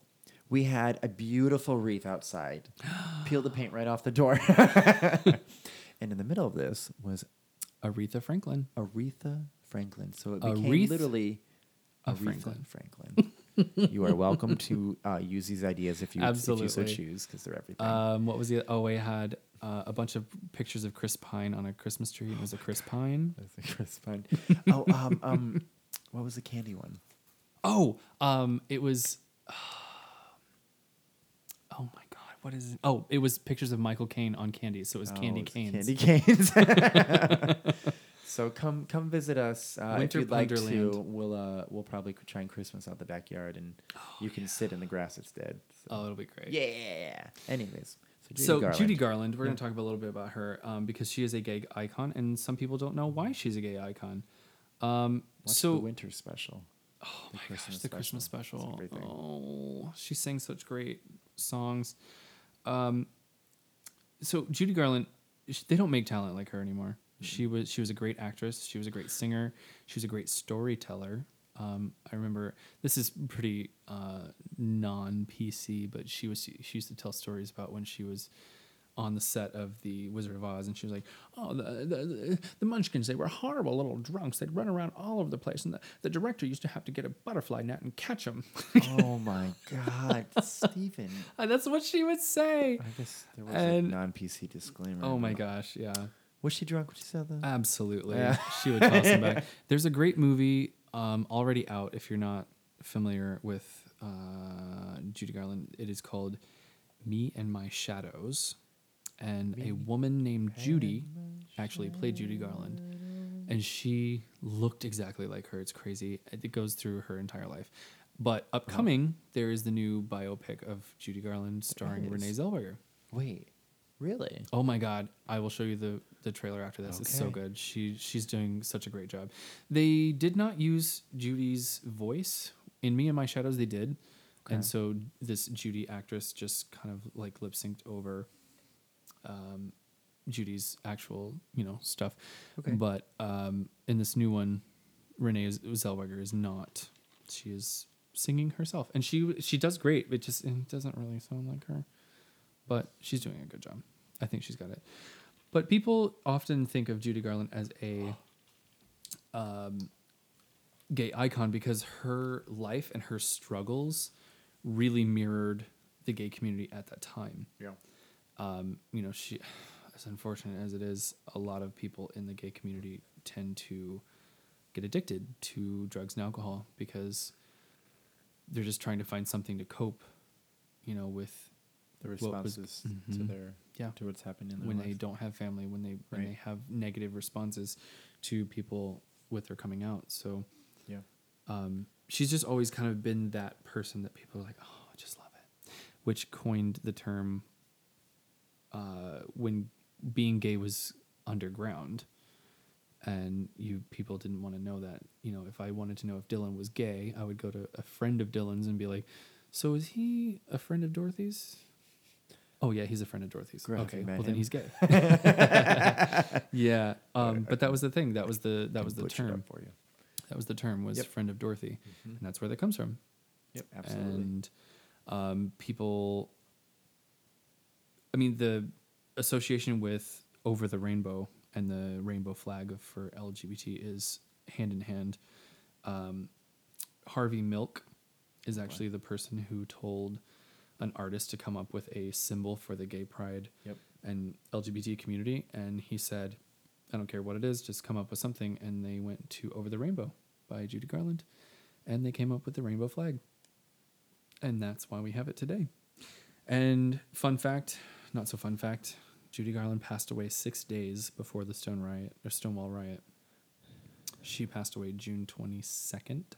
we had a beautiful wreath outside. Peeled the paint right off the door. and in the middle of this was Aretha Franklin. Aretha Franklin. So it became wreath literally of Franklin. Franklin. you are welcome to uh, use these ideas if you, if you so choose because they're everything. Um, what was the? Oh, we had uh, a bunch of pictures of Chris Pine on a Christmas tree. and It was a Chris Pine. That's a Chris Pine. oh, um, um, what was the candy one? Oh, um, it was. oh my God, what is it? Oh, it was pictures of Michael Caine on candy. So it was candy Oh, it's canes. Candy canes. so come come visit us uh, Winter if you'd like to. We'll uh, we'll probably try and Christmas out the backyard, and you can sit in the grass dead. So. Oh, it'll be great. Yeah. Anyways, so Judy so Garland. Judy Garland, we're going to talk a little bit about her um, because she is a gay icon, and some people don't know why she's a gay icon. Um, Watch so the winter special. Oh The my gosh, Christmas the Christmas special. special. Great thing. Oh, she sang such great songs. Um, so Judy Garland, they don't make talent like her anymore. She was she was a great actress. She was a great singer. She was a great storyteller. Um, I remember this is pretty uh, non PC, but she was she used to tell stories about when she was on the set of the Wizard of Oz, and she was like, "Oh, the the, the Munchkins, they were horrible little drunks. They'd run around all over the place, and the, the director used to have to get a butterfly net and catch them." oh my God, Stephen. That's what she would say. I guess there was And- a non PC disclaimer. Oh my gosh, yeah, Was she drunk when she said that? absolutely. Yeah. She would toss them back. There's a great movie um, already out. If you're not familiar with uh, Judy Garland, it is called "Me and My Shadows," and a woman named Judy actually played Judy Garland, and she looked exactly like her. It's crazy. It goes through her entire life. But upcoming, there is the new biopic of Judy Garland starring. Renee Zellweger. Wait, really? Oh my god, I will show you the the trailer after this. It's so good. She she's doing such a great job. They did not use Judy's voice in Me and My Shadows. They did, Okay. and so this Judy actress just kind of like lip synced over um, Judy's actual you know stuff. Okay. But um, in this new one, Renee Zellweger is not. She is singing herself, and she she does great. It just it doesn't really sound like her, but she's doing a good job. I think she's got it. But people often think of Judy Garland as a um, gay icon because her life and her struggles really mirrored the gay community at that time Yeah. um, you know, she, as unfortunate as it is, a lot of people in the gay community tend to get addicted to drugs and alcohol because they're just trying to find something to cope, you know, with The what was- responses to their yeah to what's happening in their when life. they don't have family, when they when Right. they have negative responses to people with their coming out. So yeah. um, she's just always kind of been that person that people are like, oh, I just love it, which coined the term uh, when being gay was underground. and you people didn't want to know that. You know, if I wanted to know if Dylan was gay, I would go to a friend of Dylan's and be like, "So is he a friend of Dorothy's?" Oh yeah, he's a friend of Dorothy's. Great, okay, well then he's gay. yeah, um, but that was the thing. That was the that was the term. for you. That was the term was Yep. friend of Dorothy, Mhm. and that's where that comes from. Yep, absolutely. And um, people, I mean, the association with Over the Rainbow and the rainbow flag for LGBT is hand in hand. Um, Harvey Milk is actually the person who told an artist to come up with a symbol for the gay pride Yep. and LGBT community. And he said, I don't care what it is, just come up with something. And they went to Over the Rainbow by Judy Garland and they came up with the rainbow flag. And that's why we have it today. And fun fact, not so fun fact, Judy Garland passed away six days before the Stone Riot or Stonewall Riot. She passed away June twenty second,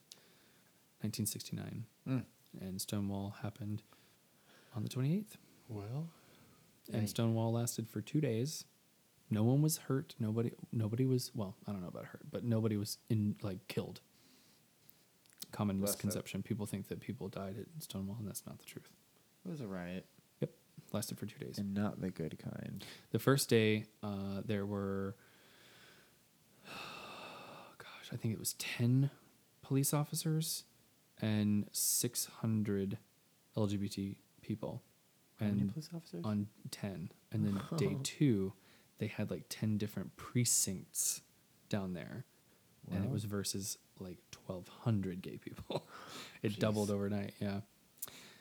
nineteen sixty nine, Mm. and Stonewall happened on the twenty eighth. Well, And. Stonewall lasted for two days. No one was hurt. Nobody. Nobody was. Well, I don't know about hurt, but nobody was in like killed. Common Bless misconception. People think that people died at Stonewall, and that's not the truth. it was a riot, Yep, lasted for two days. and not the good kind. The first day, uh, there were, gosh, I think it was 10 police officers and 600 LGBT people. How And police officers? on 10. And then day two, they had like 10 different precincts down there. And it was versus like 1,200 gay people. it doubled overnight. Yeah.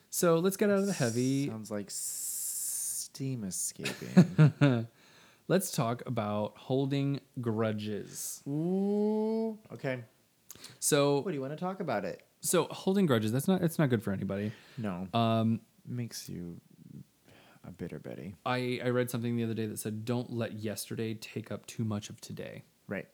So let's get out of the heavy. Sounds like steam escaping. Let's talk about holding grudges. Ooh. Okay. So, What do you want to talk about it? so holding grudges. That's not. It's not good for anybody. No. Um, Makes you a bitter Betty. I I read something the other day that said, "Don't let yesterday take up too much of today," Right.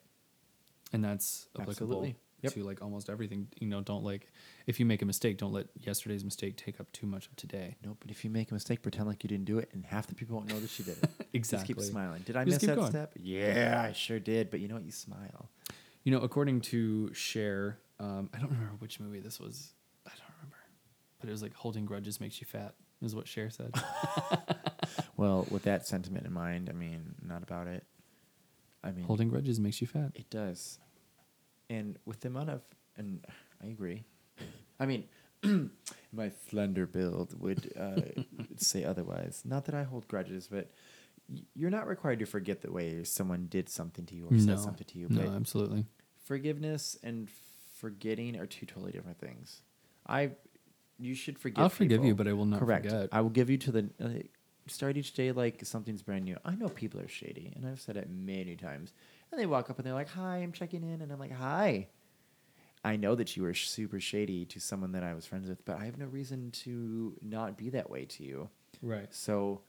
and that's applicable Yep. to like almost everything. You know, don't like if you make a mistake, don't let yesterday's mistake take up too much of today. No, but if you make a mistake, pretend like you didn't do it, and half the people won't know that you did it. Exactly. Just keep smiling. Did I Just miss that going. step? Yeah, I sure did. But you know what? You smile. You know, according to Cher, um, I don't remember which movie this was. I don't remember, but it was like holding grudges makes you fat. Is what Cher said. Well, with that sentiment in mind, I mean, not about it. I mean, holding grudges makes you fat. It does. And with the amount of, and I agree. I mean, my slender build would uh, say otherwise. Not that I hold grudges, but you're not required to forget the way someone did something to you or no, said something to you. no, absolutely. forgiveness and forgetting are two totally different things. I, you should forgive. Me. I'll forgive you, but I will not Correct. forget. I will give you to the uh, start each day like something's brand new. I know people are shady, and I've said it many times. And they walk up and they're like, "Hi, I'm checking in," and I'm like, "Hi." I know that you were super shady to someone that I was friends with, but I have no reason to not be that way to you. Right. So,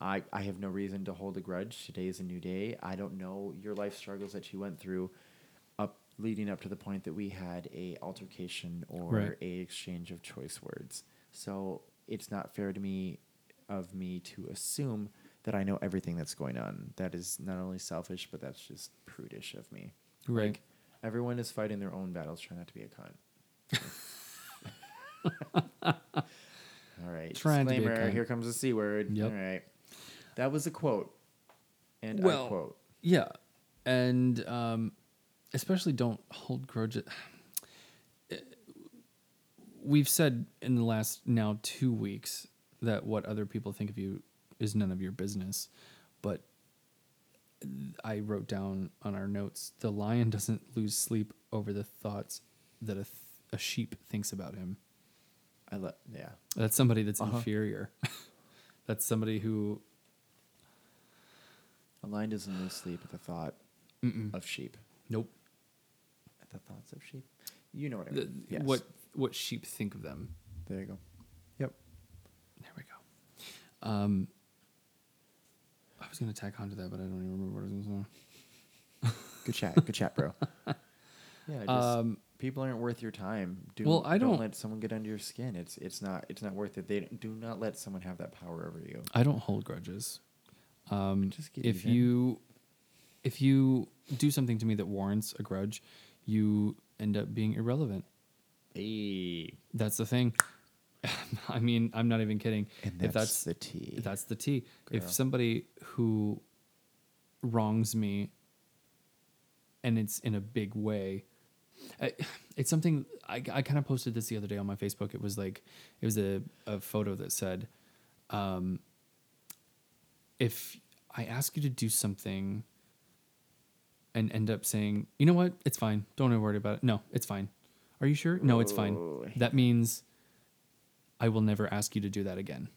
I I have no reason to hold a grudge. Today is a new day. I don't know your life struggles that you went through, leading up to the point that we had a altercation or Right. a exchange of choice words. So it's not fair to me, of me to assume that I know everything that's going on. That is not only selfish, but that's just prudish of me. Right. Like, everyone is fighting their own battles. Try not to be a cunt. All right. Trying to be a Disclaimer. cunt. Here comes the c word. Yep. All right. That was a quote, and Well- I quote. Yeah, and um, especially don't hold grudges. We've said in the last now two weeks that what other people think of you is none of your business, but I wrote down on our notes the lion doesn't lose sleep over the thoughts that a, th- a sheep thinks about him. I love. Yeah. That's somebody that's Uh-huh. inferior. that's somebody who A lion doesn't lose sleep at the thought mm-mm, of sheep. nope. At the thoughts of sheep. You know what I The- mean. Yes. What what sheep think of them. There you go. Yep. There we go. Um, I was gonna tack onto that, but I don't even remember what I was gonna say. Good chat. Good chat, bro. Yeah. Just, Um, people aren't worth your time. Do, Well, I don't- let someone get under your skin. It's it's not it's not worth it. They do not let someone have that power over you. I don't hold grudges. Um, Just if even. you if you do something to me that warrants a grudge, you end up being irrelevant. Hey. That's the thing. I mean, I'm not even kidding. And if that's that's the tea. That's the T. If somebody who wrongs me and it's in a big way, I, it's something I, I kind of posted this the other day on my Facebook. It was like, it was a, a photo that said, um, if I ask you to do something and end up saying, you know what, it's fine. Don't worry about it. No, it's fine. Are you sure? No, it's fine. Oh. That means I will never ask you to do that again.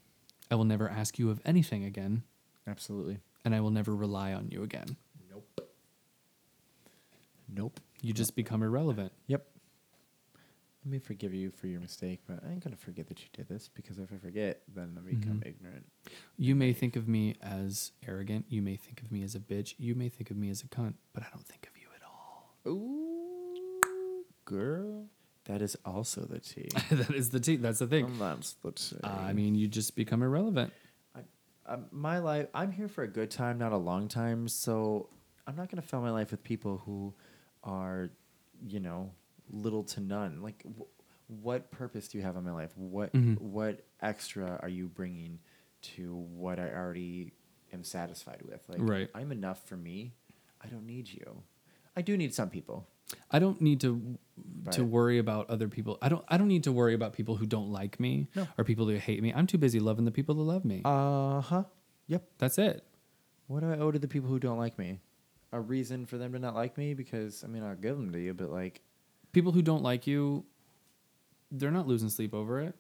I will never ask you of anything again, Absolutely. and I will never rely on you again. Nope. Nope. You just become irrelevant. Yep. Let me forgive you for your mistake, but I ain't gonna forget that you did this because if I forget, then I become Mhm. ignorant. You may think of me as arrogant. You may think of me as a bitch. You may think of me as a cunt, but I don't think of you at all. Ooh, girl, that is also the tea. that is the T. That's the thing. That's the. Uh, I mean, you just become irrelevant. um, my life i'm here for a good time not a long time so i'm not going to fill my life with people who are you know little to none like w- what purpose do you have in my life what Mhm. what extra are you bringing to what i already am satisfied with like Right. i'm enough for me i don't need you i do need some people I don't need to to worry about other people. I don't I don't need to worry about people who don't like me No. or people who hate me. I'm too busy loving the people that love me. uh-huh yep That's it. what do i owe to the people who don't like me a reason for them to not like me because i mean i'll give them to you but like People who don't like you, they're not losing sleep over it.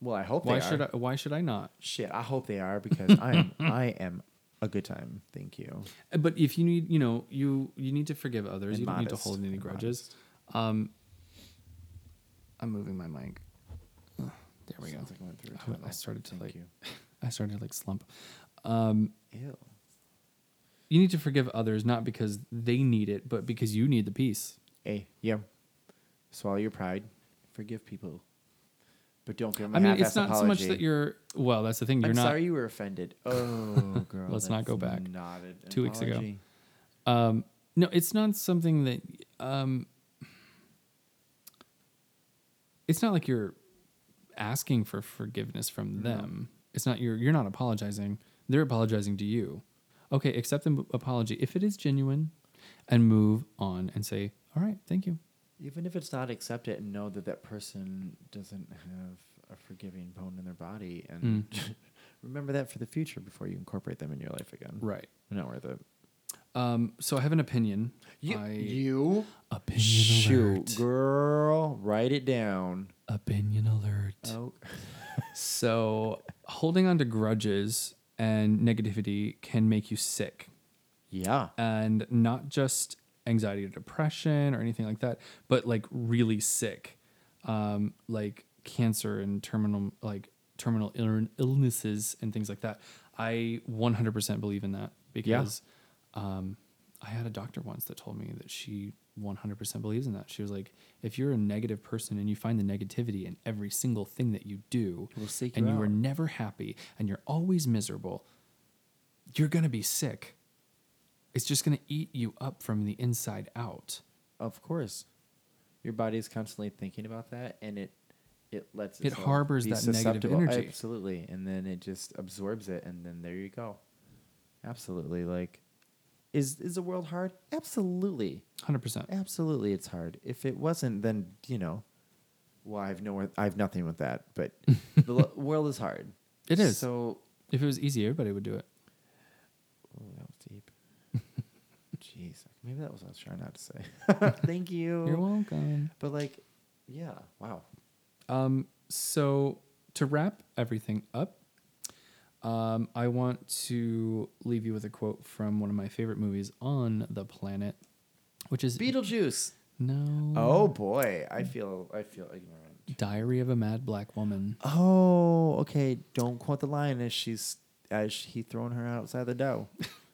well i hope Why they should are. I why should I not? Shit, I hope they are because I am I am a good time. Thank you. Uh, But if you need, you know, you you need to forgive others. And you don't need to hold any and grudges. Um, I'm moving my mic. There we go. Like I went through a I I started to, Thank like- you. I started to like slump. Um, Ew. you need to forgive others not because they need it, but because you need the peace. Hey, yeah. Swallow your pride. Forgive people, but don't give them. I mean, it's not so much that you're. Well, that's the thing. You're I'm not. sorry you were offended. Oh, girl. Let's not go back. Not Two weeks ago. Um, no, it's not something that. Um, it's not like you're asking for forgiveness from No. them. It's not you're you're not apologizing. They're apologizing to you. Okay, accept the apology if it is genuine, and move on and say, "All right, thank you." Even if it's not, accept it and know that that person doesn't have a forgiving bone in their body, and remember that for the future before you incorporate them in your life again. Right. Not worth it. Um, so I have an opinion. You, I, you opinion shoot, alert. girl, write it down. Opinion alert. Oh, So holding on to grudges and negativity can make you sick. yeah. and not just anxiety or depression or anything like that, but like really sick, um, like cancer and terminal like terminal Ill- illnesses and things like that. I 100% believe in that because um, I had a doctor once that told me that she 100% believes in that. She was like, if you're a negative person and you find the negativity in every single thing that you do, will seek and you you are never happy and you're always miserable, you're gonna be sick. It's just gonna eat you up from the inside out. Of course. Your body is constantly thinking about that, and it it lets It harbors that negative energy. Absolutely, and then it just absorbs it, and then there you go. Absolutely, like, is is the world hard? Absolutely, Hundred percent. absolutely, it's hard. If it wasn't, then you know, well, I've no, I have nothing with that. But the world is hard. It is. So, If it was easy, everybody would do it. oh, that was deep. Jeez, maybe that was what I was trying not to say. Thank you. You're welcome. But like, yeah, wow. Um, so to wrap everything up, um, I want to leave you with a quote from one of my favorite movies on the planet, which is Beetlejuice. No. Oh boy, I feel I feel ignorant. Diary of a Mad Black Woman. Oh, okay. Don't quote the line as she's as he throwing her outside the door.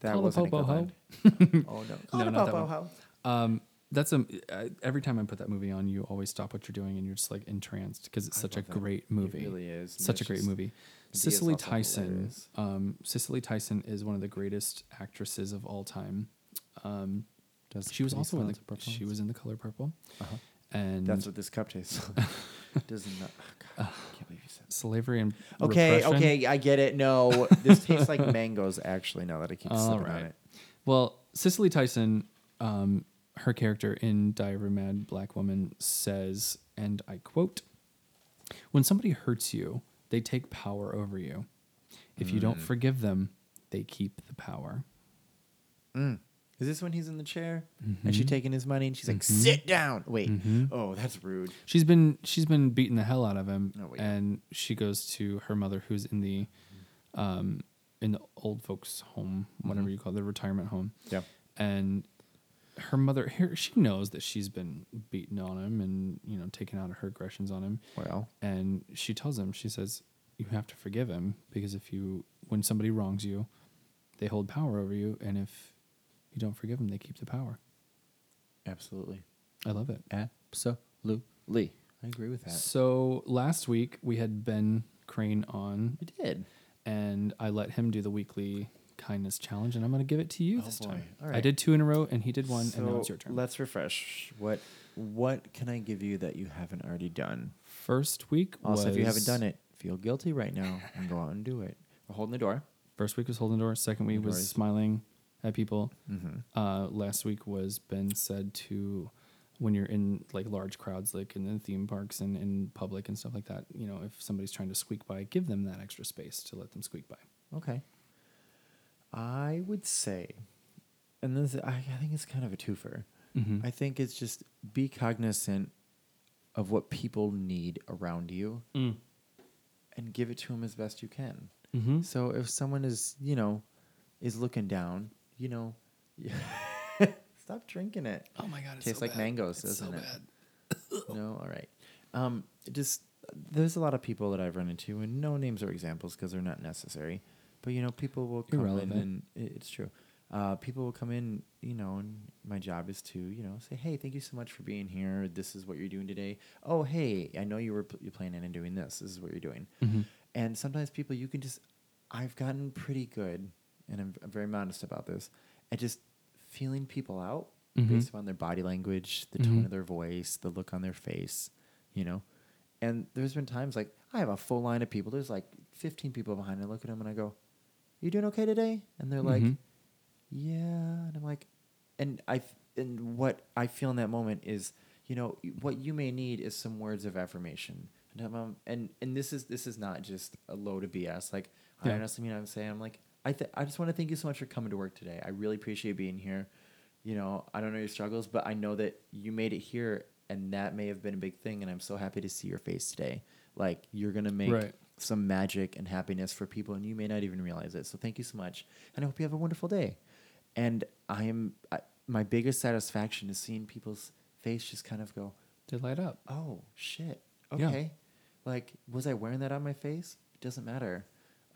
That Call the wasn't a popo good ho. line. oh no, Call No, the not that popo one. ho. Um, that's a I- every time I put that movie on, you always stop what you're doing and you're just like entranced because it's I such a love that. great It movie. really is, such a great movie. Cicely Tyson. Um, Cicely Tyson is one of the greatest actresses of all time. Um, Does she was also in the she was in the Color Purple, Uh-huh. And That's what this cup tastes. like. Does not. Oh God, I can't believe you said. that. slavery and Okay, repression. okay, I get it. No, this tastes like mangoes. Actually, now that I keep All sipping on right. it. Well, Cicely Tyson, um, her character in Die of a Mad Black Woman says, and I quote, When somebody hurts you, they take power over you. If you Mm. don't forgive them, they keep the power. Mm. Is this when he's in the chair and Mhm. she's taking his money and she's like, Mhm. "Sit down." Wait. Mhm. Oh, that's rude. She's been she's been beating the hell out of him, Oh, wait. and she goes to her mother, who's in the, um, in the old folks' home, whatever Mhm. you call it, the retirement home. Yeah. and her mother here she knows that she's been beaten on him and you know taking out her aggressions on him Well, and she tells him she says you have to forgive him because if you when somebody wrongs you they hold power over you and if you don't forgive them they keep the power absolutely, i love it absolutely. I agree with that. so last week we had ben crane on We did. and i let him do the weekly kindness challenge and i'm going to give it to you Oh, this boy. time All i did two in a row and he did one and now it's your turn Let's refresh. What What can I give you that you haven't already done? first week Also, if you haven't done it, feel guilty right now and go out and do it. We're holding the door. First week was holding the door. Second week was smiling at people. Mm-hmm. Uh, last week was Ben said to when you're in like large crowds, like in the theme parks and in public and stuff like that. You know, if somebody's trying to squeak by, give them that extra space to let them squeak by. Okay. I would say, and this I, I think it's kind of a twofer. Mm-hmm. I think it's just be cognizant of what people need around you Mm. and give it to them as best you can. Mm-hmm. So if someone is, you know, is looking down, you know, stop drinking it. Oh my god, it Tastes so like bad. mangoes, It's doesn't so it? bad. no, all right. Um, just there's a lot of people that I've run into, and no names or examples because they're not necessary. But you know, people will come Irrelevant. in, and it's true. Uh, people will come in, you know, and my job is to, you know, say, hey, thank you so much for being here. This is what you're doing today. Oh, hey, I know you were pl- you planning on doing this. This is what you're doing. Mhm. And sometimes people, you can just, I've gotten pretty good, and I'm, I'm very modest about this, at just feeling people out Mhm. based upon their body language, the tone Mhm. of their voice, the look on their face, you know. And there's been times like I have a full line of people. There's like 15 people behind. I look at them and I go, "You doing okay today?" And they're like, Mhm. "Yeah." And I'm like, and I and what I feel in that moment is, you know, what you may need is some words of affirmation. And I'm, um, and and this is this is not just a load of BS. Like I honestly mean, I'm saying, I'm like, I th- I just want to thank you so much for coming to work today. I really appreciate being here. You know, I don't know your struggles, but I know that you made it here, and that may have been a big thing. And I'm so happy to see your face today. Like you're gonna make Right. some magic and happiness for people, and you may not even realize it. So thank you so much, and I hope you have a wonderful day. And I am I, my biggest satisfaction is seeing people's face just kind of go, They light up. oh shit Yeah. okay like was i wearing that on my face it doesn't matter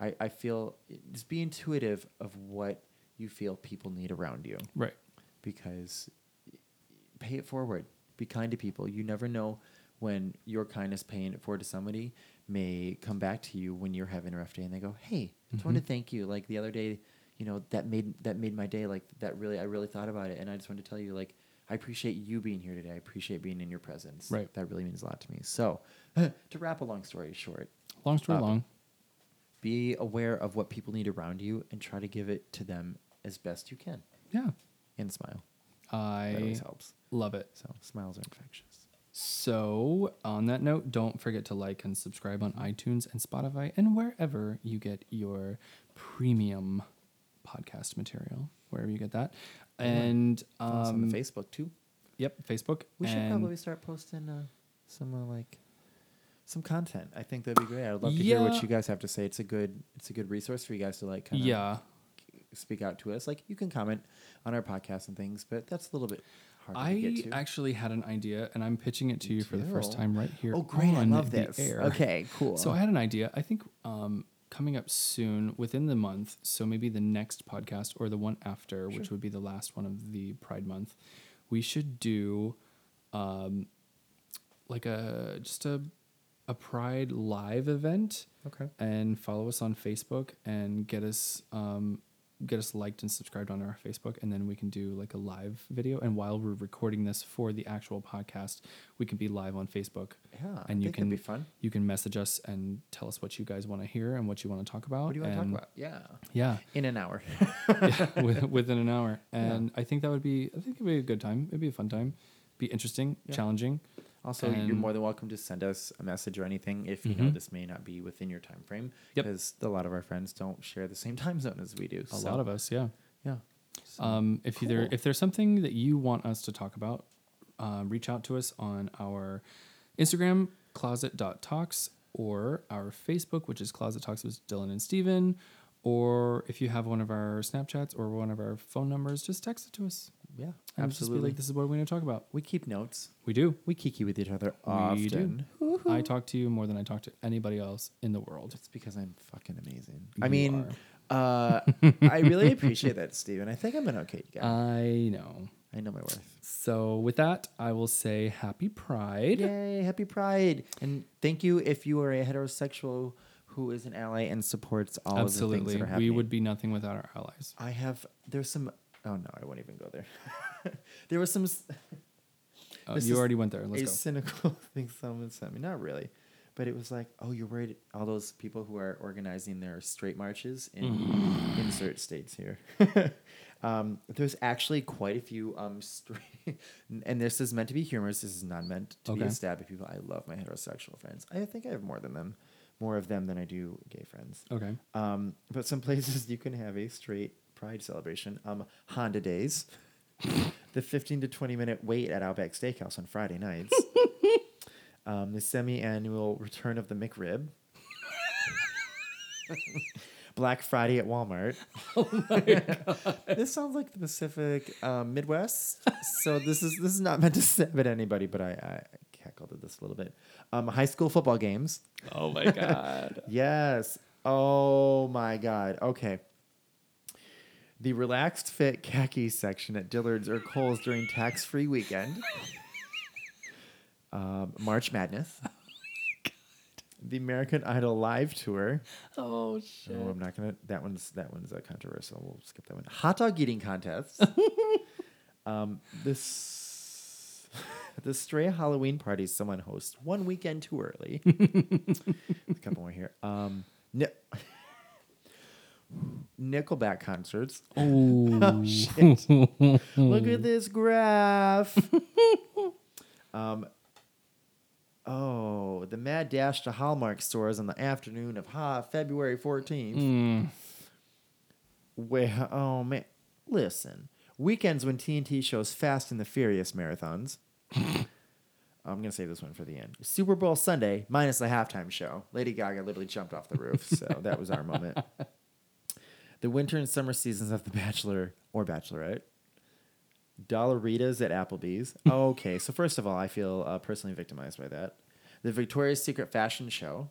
i, I feel just be intuitive of what you feel people need around you. Right. because pay it forward. Be kind to people. You never know when your kindness paying it forward to somebody may come back to you when you're having a rough day and they go hey I just wanted to thank you. Like the other day you know that made that made my day. Like that really i really thought about it and i just wanted to tell you like i appreciate you being here today. I appreciate being in your presence. Right. that really means a lot to me. So to wrap a long story short. Long story Uh, long. Be aware of what people need around you and try to give it to them as best you can Yeah. and smile that always I helps love it. so smiles are infectious So, on that note, don't forget to like and subscribe on iTunes and Spotify and wherever you get your premium podcast material, wherever you get that. And um, on facebook too Yep, Facebook. We should and probably start posting uh, some uh, like some content. I think that'd be great. I'd love to hear what you guys have to say. It's a good it's a good resource for you guys to like kind of yeah, speak out to us. Like you can comment on our podcast and things, but that's a little bit hard to get I to. actually had an idea, and I'm pitching it to you for the first time right here. oh great! I on love the this. air. Okay, cool. So I had an idea. I think um, coming up soon, within the month, so maybe the next podcast or the one after, which would be the last one of the Pride Month, we should do um, like a just a a Pride live event Okay. and follow us on Facebook and get us um, get us liked and subscribed on our Facebook, and then we can do like a live video. And while we're recording this for the actual podcast, we can be live on Facebook. Yeah, and you can be fun. You can message us and tell us what you guys want to hear and what you want to talk about. What do you want to talk about? Yeah. Yeah, In an hour. yeah, with, within an hour, and I think that would be I think it'd be a good time. It'd be a fun time, be interesting, Yeah. challenging. Also, you're more than welcome to send us a message or anything if you know Mhm. this may not be within your time frame. Yep. Because a lot of our friends don't share the same time zone as we do. A lot of us, yeah. Yeah. So, Um, if there cool. if there's something that you want us to talk about, um, reach out to us on our Instagram closet.talks or our Facebook, which is Closet Talks with Dylan and Steven. Or if you have one of our Snapchats or one of our phone numbers, just text it to us. Yeah, And just be absolutely. like, this is what we're going to talk about. we keep notes. We do. We kiki with each other We do. often. I talk to you more than I talk to anybody else in the world. It's because I'm fucking amazing. I You mean, uh, I really appreciate that, Steven. I think I'm an okay guy. I know. I know my worth. So with that, I will say happy Pride. Yay, happy Pride. And thank you if you are a heterosexual who is an ally and supports all of the things Absolutely. that are We would be nothing without our allies. I have, there's some, oh no, I won't even go there. there was some Uh, you already went there. a Let's go. cynical thing someone sent me. Not really. But it was like, oh, you're worried all those people who are organizing their straight marches in insert states here. um, there's actually quite a few um straight, and this is meant to be humorous. This is not meant to be a stab at people. I love my heterosexual friends. I think I have more than them, more of them than I do gay friends. Okay. Um, but some places you can have a straight pride celebration. Um, Honda Days, the 15 to 20 minute wait at Outback Steakhouse on Friday nights, um, the semi annual return of the McRib, Black Friday at Walmart. this sounds like the Pacific um, Midwest, so this is this is not meant to stab at anybody, but I, I cackled at this a little bit. Um, high school football games. Oh my god. Yes. Oh my God. Okay. The relaxed fit khaki section at Dillard's or Kohl's during tax free weekend. Um, March Madness. The American Idol live tour. oh shit. Oh, I'm not gonna. That one's that one's uh, controversial. We'll skip that one. Hot dog eating contest. um, this the stray Halloween party someone hosts one weekend too early. a couple more here. Um, Ni- Nickelback concerts. Oh, shit. Look at this graph. um, oh, the mad dash to Hallmark stores on the afternoon of ha February 14th. Mm. Where, oh man, listen. Weekends when TNT shows Fast and the Furious marathons. I'm gonna save this one for the end. Super Bowl Sunday minus the halftime show. Lady Gaga literally jumped off the roof, so that was our moment. The winter and summer seasons of The Bachelor or Bachelorette. Dollaritas at Applebee's. okay, so first of all, I feel uh, personally victimized by that. The Victoria's Secret fashion show,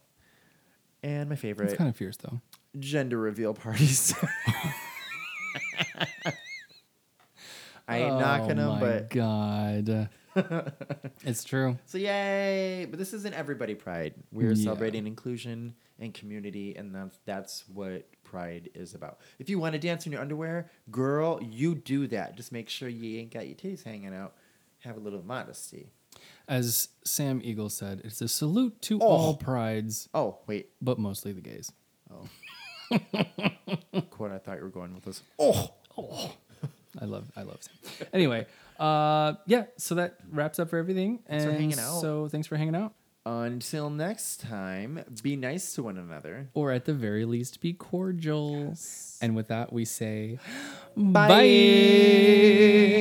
and my favorite It's kind of fierce though. gender reveal parties. I ain't knocking them, Oh but God. it's true. so yay! But this isn't everybody Pride. We're Yeah. celebrating inclusion and community, and that's that's what Pride is about. If you want to dance in your underwear, girl, you do that. Just make sure you ain't got your titties hanging out. Have a little modesty. As Sam Eagle said, it's a salute to Oh. all prides, Oh wait, but mostly the gays. oh. Quote I thought you were going with this. Oh, oh. I love I love Sam. Anyway, uh yeah, so that wraps up for everything. Thanks for and hanging out. So thanks for hanging out. until next time, be nice to one another. Or at the very least be cordial. Yes. And with that we say Bye.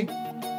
bye.